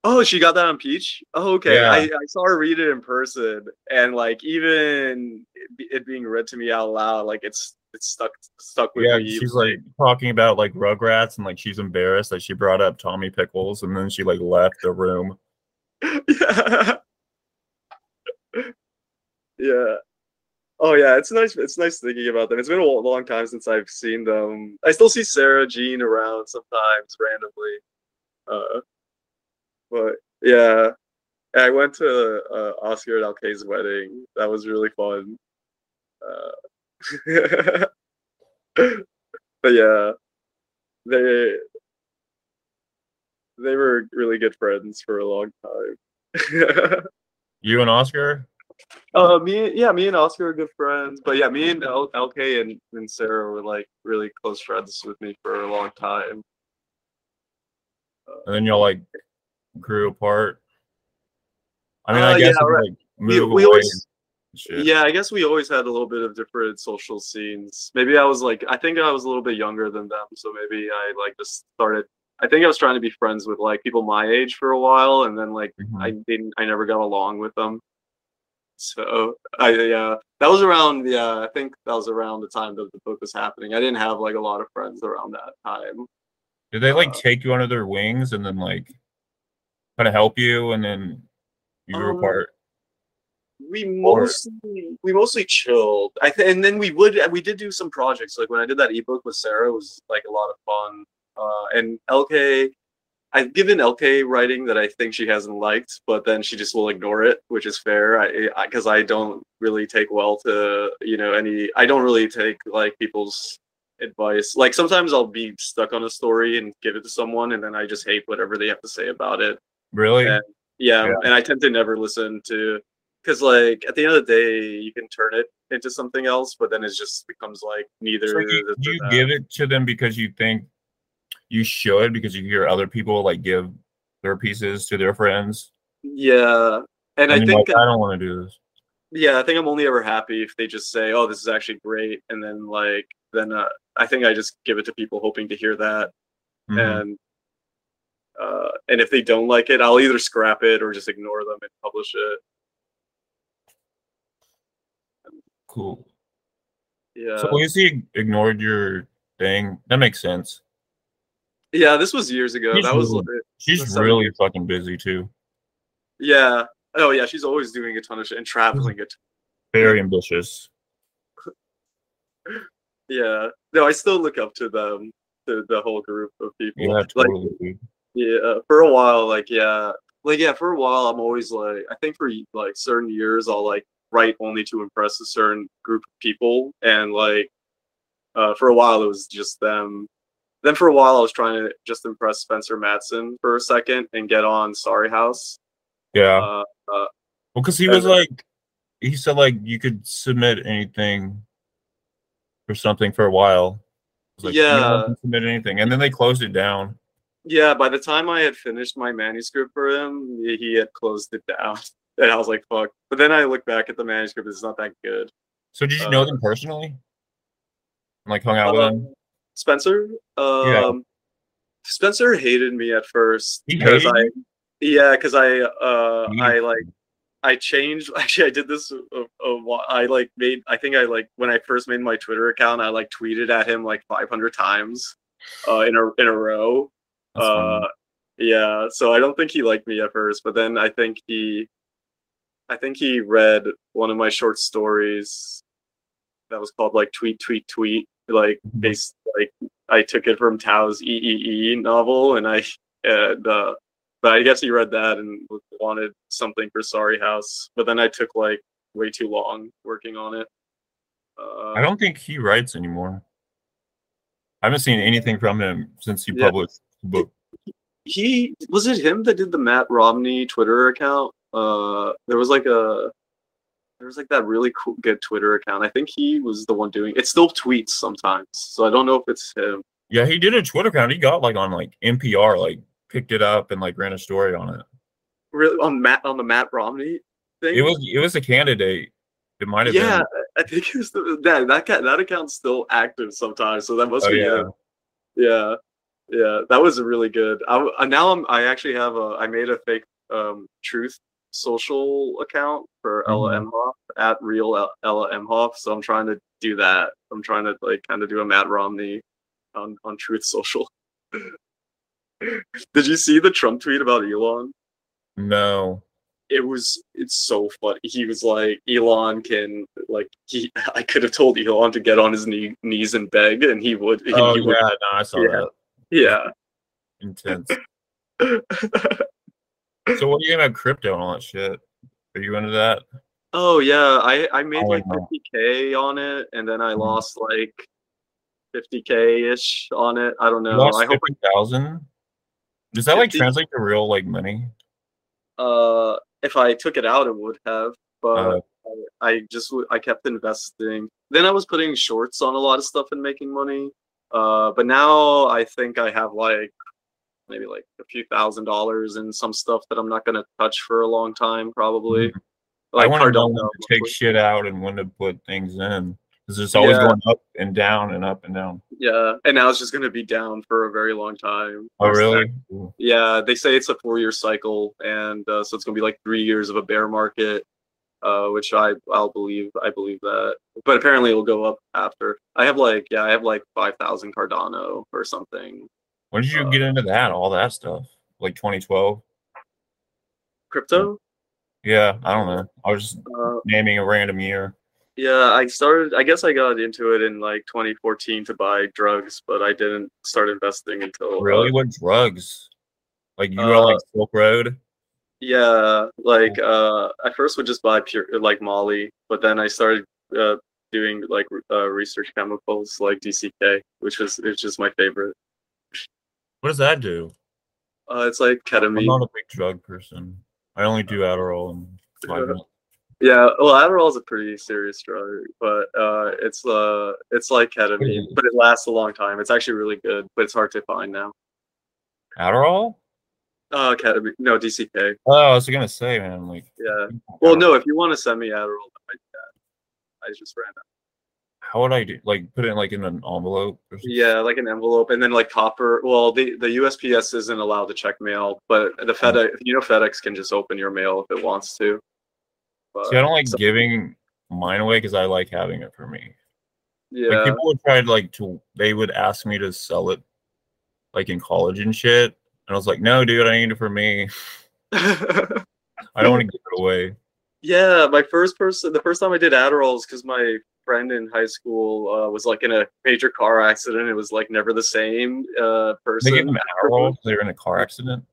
Oh, she got that on Peach. Oh, okay. Yeah. I, I saw her read it in person, and like even it, being read to me out loud, like it's it's stuck stuck with Yeah, me. she's like talking about like Rugrats and like she's embarrassed that she brought up Tommy Pickles and then she like left the room. [laughs] yeah. yeah. Oh yeah, it's nice. It's nice thinking about them. It's been a long time since I've seen them. I still see Sarah Jean around sometimes randomly. Uh, but yeah, I went to uh, Oscar and LK's wedding. That was really fun. Uh, [laughs] but yeah, they they were really good friends for a long time. [laughs] You and Oscar? uh, me, yeah, me and Oscar are good friends, but yeah, me and L- LK and, and Sarah were like really close friends with me for a long time. And then y'all like grew apart. I mean, Uh, I guess yeah, right. like We, move we away always, yeah, I guess we always had a little bit of different social scenes. Maybe I was like, I think I was a little bit younger than them, so maybe I like just started. I think I was trying to be friends with like people my age for a while, and then like Mhm. I didn't, I never got along with them. So I yeah, that was around yeah, I think that was around the time that the book was happening. I didn't have like a lot of friends around that time. Did they like uh, take you under their wings and then like kind of help you and then you grew Um, apart? we Or- mostly we mostly chilled. I th- and then we would we did do some projects. Like when I did that ebook with Sarah, it was like a lot of fun. Uh, and LK, I've given LK writing that I think she hasn't liked, but then she just will ignore it, which is fair. I because I, I don't really take well to you know any. I don't really take like people's advice. Like sometimes I'll be stuck on a story and give it to someone, and then I just hate whatever they have to say about it. Really? And, yeah, Yeah. and I tend to never listen to because like at the end of the day, you can turn it into something else, but then it just becomes like neither. So you, you give it to them because you think you should because you hear other people like give their pieces to their friends. yeah, and I think like, I don't want to do this. yeah, I think I'm only ever happy if they just say, "Oh, this is actually great," and then like then uh, I think I just give it to people hoping to hear that, Mhm. and uh, and if they don't like it, I'll either scrap it or just ignore them and publish it. Cool. Yeah, So when you see ignored your thing, that makes sense. yeah, this was years ago. He's That was really- like- She's really years. fucking busy too. yeah. Oh yeah, she's always doing a ton of shit and traveling it. Very ambitious. Yeah, no, I still look up to them, to the whole group of people. Yeah, like totally. dude. Yeah, for a while, like yeah, like yeah, for a while, I'm always like, I think for like certain years, I'll like write only to impress a certain group of people, and like, uh, for a while it was just them. Then for a while, I was trying to just impress Spencer Madsen for a second and get on Sorry House. Yeah. Uh, Well, because he was then- like, he said like you could submit anything for something for a while. Like, Yeah. submit anything, and then they closed it down. Yeah, by the time I had finished my manuscript for him, he had closed it down, [laughs] and I was like, "Fuck!" But then I look back at the manuscript; it's not that good. So did you know Uh, them personally? Like hung out with Uh, them? Spencer. Um, Spencer hated me at first because I, yeah, because I, uh, He- I like, I changed. [laughs] Actually, I did this. A, a, whi- I like made. I think I like when I first made my Twitter account. I like tweeted at him like 500 times, uh, in a in a row. That's funny. Uh, yeah. So I don't think he liked me at first, but then I think he, I think he read one of my short stories that was called like tweet tweet tweet like Mhm. based like I took it from Tao's EEE novel and I and uh but I guess he read that and wanted something for Sorry House but then I took like way too long working on it. Uh, I don't think he writes anymore. I haven't seen anything from him since he Yeah. published book. he was it him that did the Matt Romney Twitter account? Uh, there was like a there was like that really cool good Twitter account. I think he was the one doing it. Still tweets sometimes, so I don't know if it's him. Yeah, he did a Twitter account. He got like on like NPR, like picked it up and like ran a story on it. Really on Matt on the Matt Romney thing. It was it was a candidate. It might have yeah, been. I think it was the, that that that account's still active sometimes, so that must Oh, be yeah. him. Yeah, yeah, that was really good. I, uh, now I'm I actually have a I made a fake um truth social account for Ella Mhm. Emhoff at real El- Ella Emhoff. So I'm trying to do that. I'm trying to like kind of do a Matt Romney on on Truth Social. [laughs] Did you see the Trump tweet about Elon? No. it was it's so funny. He was like Elon can like he [laughs] I could have told Elon to get on his knee, knees and beg and he would and Oh he yeah, would, no, I saw Yeah. that. Yeah. Intense. [laughs] So what are you about crypto and all that shit? Are you into that? oh yeah, I I made Oh, like no. 50k on it and then I Mhm. lost like 50k ish on it. I don't You know. lost I hope fifty thousand. Does that like 50? translate to real like money? uh if I took it out it would have but Uh, I, I just I kept investing. Then I was putting shorts on a lot of stuff and making money. Uh, but now I think I have like maybe like a few thousand dollars in some stuff that I'm not gonna touch for a long time, probably. Mm-hmm. I want to know to take shit out and when to put things in. Because it's always Yeah. going up and down and up and down. Yeah, and now it's just gonna be down for a very long time. Oh really? Yeah, they say it's a four-year cycle, and uh, so it's gonna be like three years of a bear market, uh, which I I'll believe I believe that. But apparently it'll go up after. I have like yeah, I have like five thousand Cardano or something. When did you Uh, get into that? All that stuff? Like 2012? Crypto? Yeah, I don't know. I was just Uh, naming a random year. yeah, I started. I guess I got into it in like 2014 to buy drugs, but I didn't start investing until uh, Really? What drugs? Like you were like Uh, Silk Road. Yeah, like uh, I first would just buy pure like Molly, but then I started uh, doing like uh, research chemicals like DCK, which was it's just my favorite. What does that do? Uh, it's like ketamine. I'm not a big drug person. I only do Adderall and Vitamin. Yeah, well, Adderall is a pretty serious drug, but uh, it's uh, it's like ketamine, but it lasts a long time. It's actually really good, but it's hard to find now. Adderall? Uh, ketamine, no DCK. Oh, I was gonna say, man, like Yeah. Well, no, if you want to send me Adderall, I, yeah, I just ran out. How would I do? Like put it in like in an envelope? Yeah, like an envelope, and then like copper. Well, the the USPS isn't allowed to check mail, but the FedEx, you know, FedEx can just open your mail if it wants to. But, See, I don't like so- giving mine away because I like having it for me. Like yeah, people would try to like to they would ask me to sell it like in college and shit. And I was like, no, dude, I need it for me. I don't want to give it away. [laughs] yeah. My first person, the first time I did Adderall is because my friend in high school uh, was like in a major car accident. It was like never the same uh, They person. them Adderall. 'cause They're in a car accident.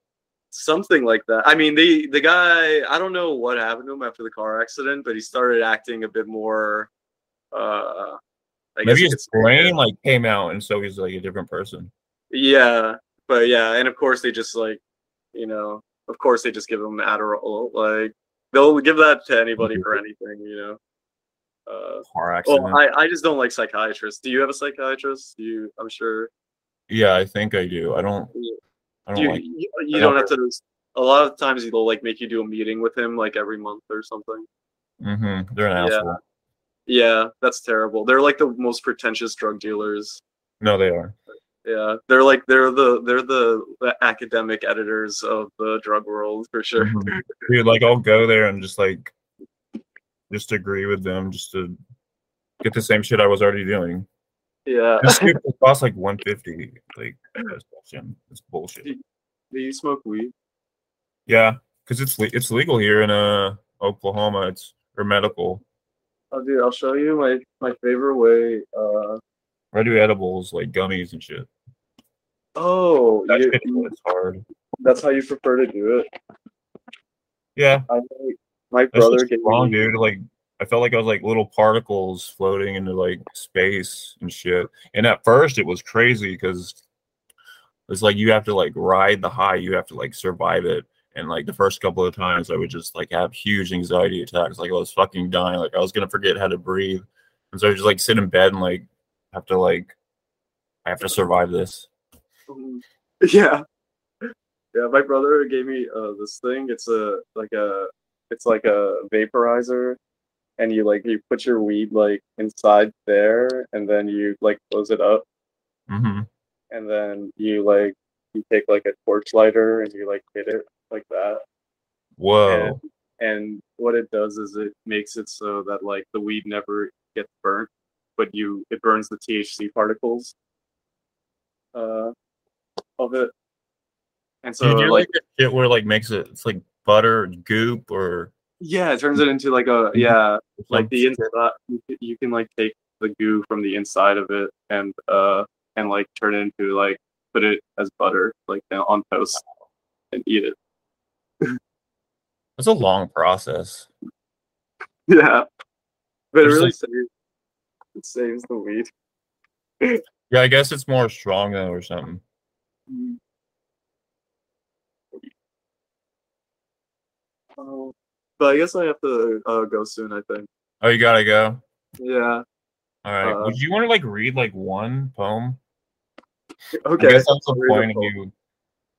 something like that. I mean, the the guy, I don't know what happened to him after the car accident, but he started acting a bit more. Uh, I Maybe his brain like came out, and so he's like a different person. Yeah, but yeah, and of course they just like, you know, of course they just give them Adderall. Like they'll give that to anybody for anything, you know. Uh, Car accident. well, I, I just don't like psychiatrists. Do you have a psychiatrist? Do you? I'm sure. yeah, I think I do. I don't. I Do don't you, like. you, you don't don't- have to. A lot of times they'll like make you do a meeting with him like every month or something. Mm-hmm. They're an Yeah. asshole. Yeah, that's terrible. They're like the most pretentious drug dealers. No, they are. Yeah, they're like they're the they're the, the academic editors of the drug world for sure. Mhm. Dude, like I'll go there and just like just agree with them just to get the same shit I was already doing. Yeah. This [laughs] costs like 150. Like that's bullshit. It's bullshit. Do you smoke weed? Yeah, because it's le- it's legal here in uh Oklahoma. It's or medical. Oh, dude, I'll show you my my favorite way. Uh, I do edibles like gummies and shit. Oh, That you, hard. that's how you prefer to do it. Yeah, I my brother gave wrong, me. dude. Like I felt like I was like little particles floating into like space and shit. And at first it was crazy because it's like you have to like ride the high, you have to like survive it. And like the first couple of times I would just like have huge anxiety attacks, like I was fucking dying, like I was gonna forget how to breathe. And so I just like sit in bed and like have to like I have to survive this. [laughs] Yeah, yeah. My brother gave me uh this thing. It's a like a it's like a vaporizer, and you like you put your weed like inside there, and then you like close it up, hmm and then you like you take like a torch lighter and you like hit it like that. Whoa. and what it does is it makes it so that like the weed never gets burnt but you it burns the thc particles uh of it. And so you like like shit where like makes it it's like butter or goop or yeah it turns it into like a yeah like the inside you can- like take the goo from the inside of it and uh and like turn it into like put it as butter like on toast and eat it. It's a long process. [laughs] yeah. But it really some- saves it saves the weed. [laughs] Yeah, I guess it's more strong though or something. Oh, but I guess I have to uh, go soon. I think. Oh, you gotta go. Yeah. All right. Uh, Would you want to like read like one poem? Okay. I guess that's the point of you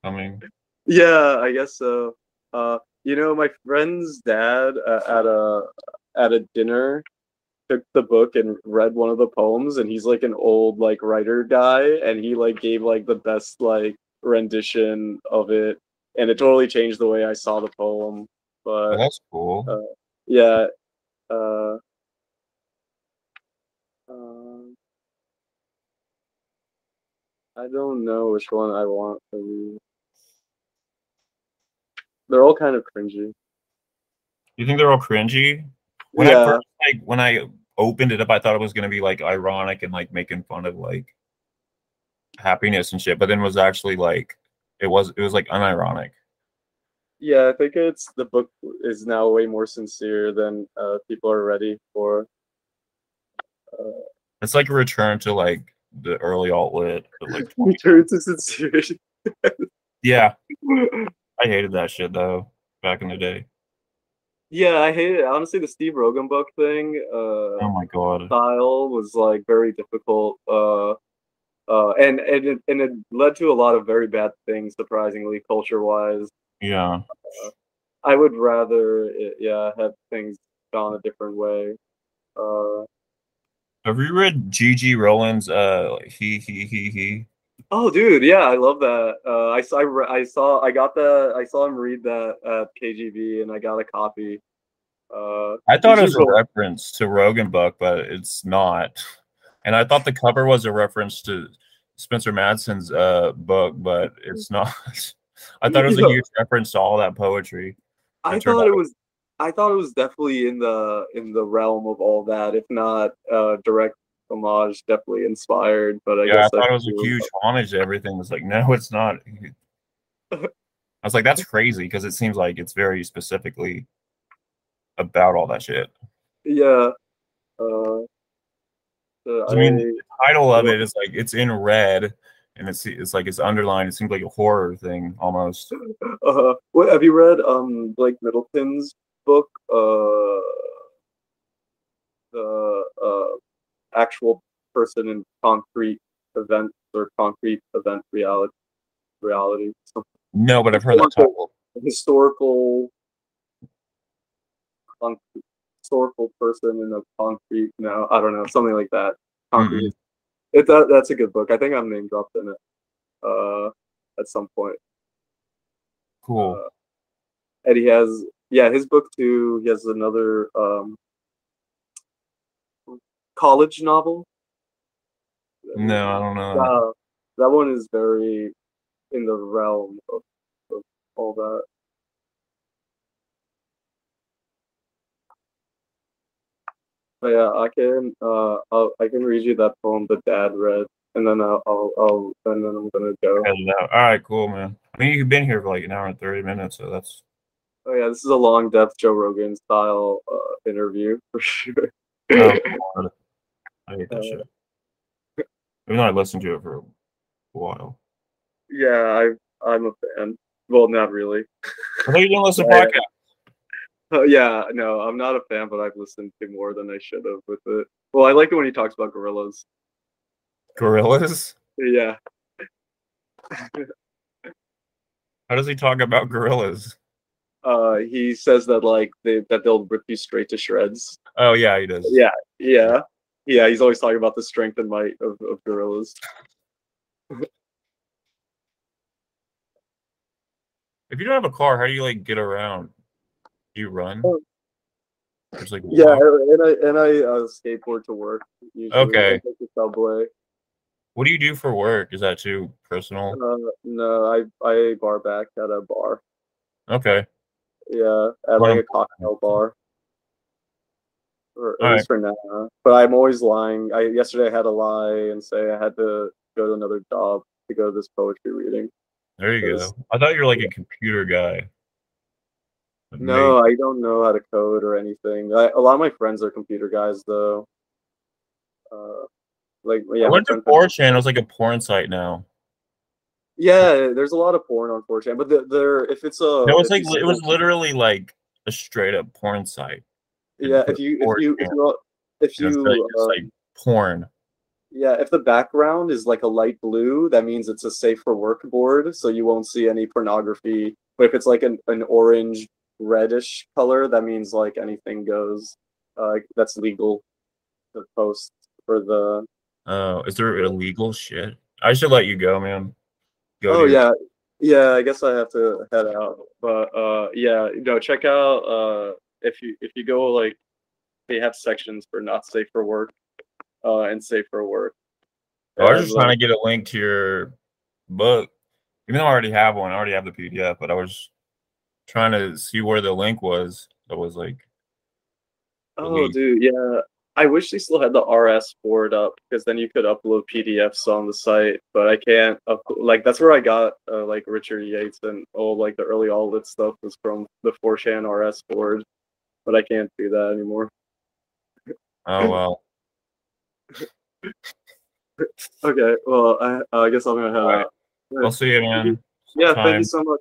coming. Yeah, I guess so. Uh, you know, my friend's dad uh, at a at a dinner took the book and read one of the poems, and he's like an old like writer guy, and he like gave like the best like rendition of it, and it totally changed the way I saw the poem. Oh, But that's cool. uh, yeah, uh, um, I don't know which one I want to read. They're all kind of cringy. you think they're all cringy? When I yeah, first like when I opened it up, I thought it was gonna be like ironic and like making fun of like happiness and shit, but then was actually like it was it was like unironic. Yeah, I think it's the book is now way more sincere than uh, people are ready for. Uh, It's like a return to like the early alt lit. Like [laughs] return to sincerity. yeah, [laughs] I hated that shit though back in the day. Yeah, I hate it. Honestly, the Steve Roggenbuck thing. Uh, Oh my god. style was like very difficult uh uh and and it, and it led to a lot of very bad things surprisingly culture wise Yeah. i would rather it, yeah have things gone a different way uh Have you read G.G. Rowland's uh he he he he? Oh dude yeah i love that uh i saw i, I saw i got the, i saw him read that at kgb and i got a copy uh I thought it was a reference to Roggenbuck, but it's not. And I thought the cover was a reference to Spencer Madsen's uh book, but it's [laughs] not. I thought it was a [laughs] huge reference to all that poetry. I thought it was I thought it was definitely in the in the realm of all that, if not uh direct homage, definitely inspired. But I yeah, I guess thought it was a huge homage to everything. It's like, no, it's not. I was like, that's crazy because it seems like it's very specifically about all that shit. Yeah. Uh, uh, I mean, the title of it is like it's in red and it's it's like it's underlined. It seems like a horror thing almost. [laughs] uh, what have you read? Um, Blake Middleton's book, uh, the uh, actual person in concrete events or concrete event reality, reality, No, but I've heard that title. historical, con- historical person in a concrete. No, I don't know, something like that. Concrete. It, that, that's a good book. I think I'm name dropped in it. Uh, at some point. Cool. and he has yeah his book too he has another um college novel No, I don't know. uh, that one is very in the realm of, of all that but yeah i can uh I'll, i can read you that poem that dad read and then i'll i'll, I'll and then i'm gonna go Head it out. All right, cool, man. I mean, you've been here for like an hour and thirty minutes, so that's oh yeah this is a long depth joe rogan style uh interview for [laughs] sure oh. I hate that Uh, shit. Even though I listened to it for a while. Yeah, I I'm a fan. Well, not really. I thought you didn't listen to [laughs] podcasts. Uh, yeah, no, I'm not a fan, but I've listened to more than I should have with it. Well, I like it when he talks about gorillas. Gorillas? Yeah, How does he talk about gorillas? uh, he says that like they that they'll rip you straight to shreds. Oh yeah, he does. Yeah, yeah, yeah. He's always talking about the strength and might of, of gorillas. If you don't have a car, how do you like get around? Do you run? Oh. There's like Yeah, walk- and I and I uh, skateboard to work. Usually. Okay. The subway. What do you do for work? Is that too personal? Uh, no, I I bar back at a bar. Okay. Yeah, at like a cocktail bar. Or at least for now. But I'm always lying. I yesterday I had to lie and say I had to go to another job to go to this poetry reading. There you go. I thought you were like a computer guy. But No, I don't know how to code or anything. I, a lot of my friends are computer guys though. Uh, like yeah, I went to friends 4chan. It was like a porn site now. yeah. There's a lot of porn on 4chan, but the- there if it's a It was like it was literally like a straight up porn site. Yeah. If you if you if 4chan. you if you uh, like porn. Yeah, if the background is like a light blue, that means it's a safe for work board, so you won't see any pornography. But if it's like an, an orange reddish color, that means like anything goes. Uh, that's legal to post for the. Oh, is there illegal shit? I should let you go, man. Go oh your- yeah, yeah. I guess I have to head out, but uh, yeah, no. Check out uh, if you if you go like, they have sections for not safe for work, uh, and safe for work. I was just like, trying to get a link to your book. Even though I already have one, I already have the PDF, but I was trying to see where the link was. I was like, Oh, Delete. dude, yeah. I wish they still had the RS board up because then you could upload PDFs on the site, but I can't. Up- like that's where I got uh, like Richard Yates and all like the early all that stuff was from the 4chan RS board, but I can't do that anymore. Oh [laughs] well. Okay, well I, uh, I guess I'm gonna head out. I'll see you, man. Yeah, thank you so much.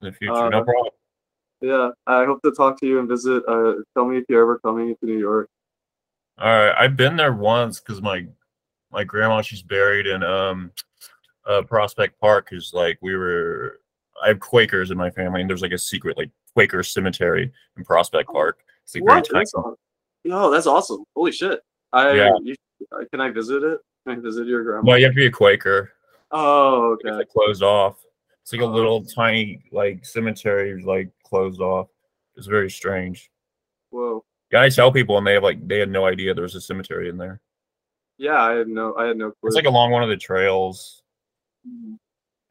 In the future, Uh, no problem. Yeah, I hope to talk to you and visit. Uh, tell me if you're ever coming to New York. All right, I've been there once because my my grandma she's buried in um uh Prospect Park is like we were I have Quakers in my family and there's like a secret like Quaker cemetery in Prospect Park. It's like very What? tiny. That's Yo, that's awesome! Holy shit! I Yeah. you, uh, can I visit it? Can I visit your grandma? Well, you have to be a Quaker. Oh, It's okay. like closed off. It's like a Oh. little tiny like cemetery like closed off. It's very strange. Whoa. Yeah, I tell people and they have like they had no idea there was a cemetery in there. Yeah, I had no, I had no clue. It's like along one of the trails. Mhm.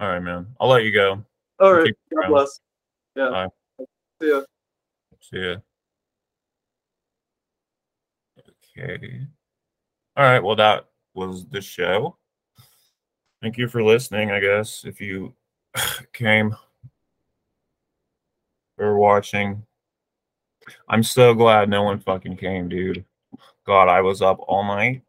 All right, man. I'll let you go. All right. God bless. Yeah. Bye. See ya. See ya. Okay. All right. Well, that was the show. Thank you for listening, I guess, if you [sighs] came or watching. I'm so glad no one fucking came, dude. God, I was up all night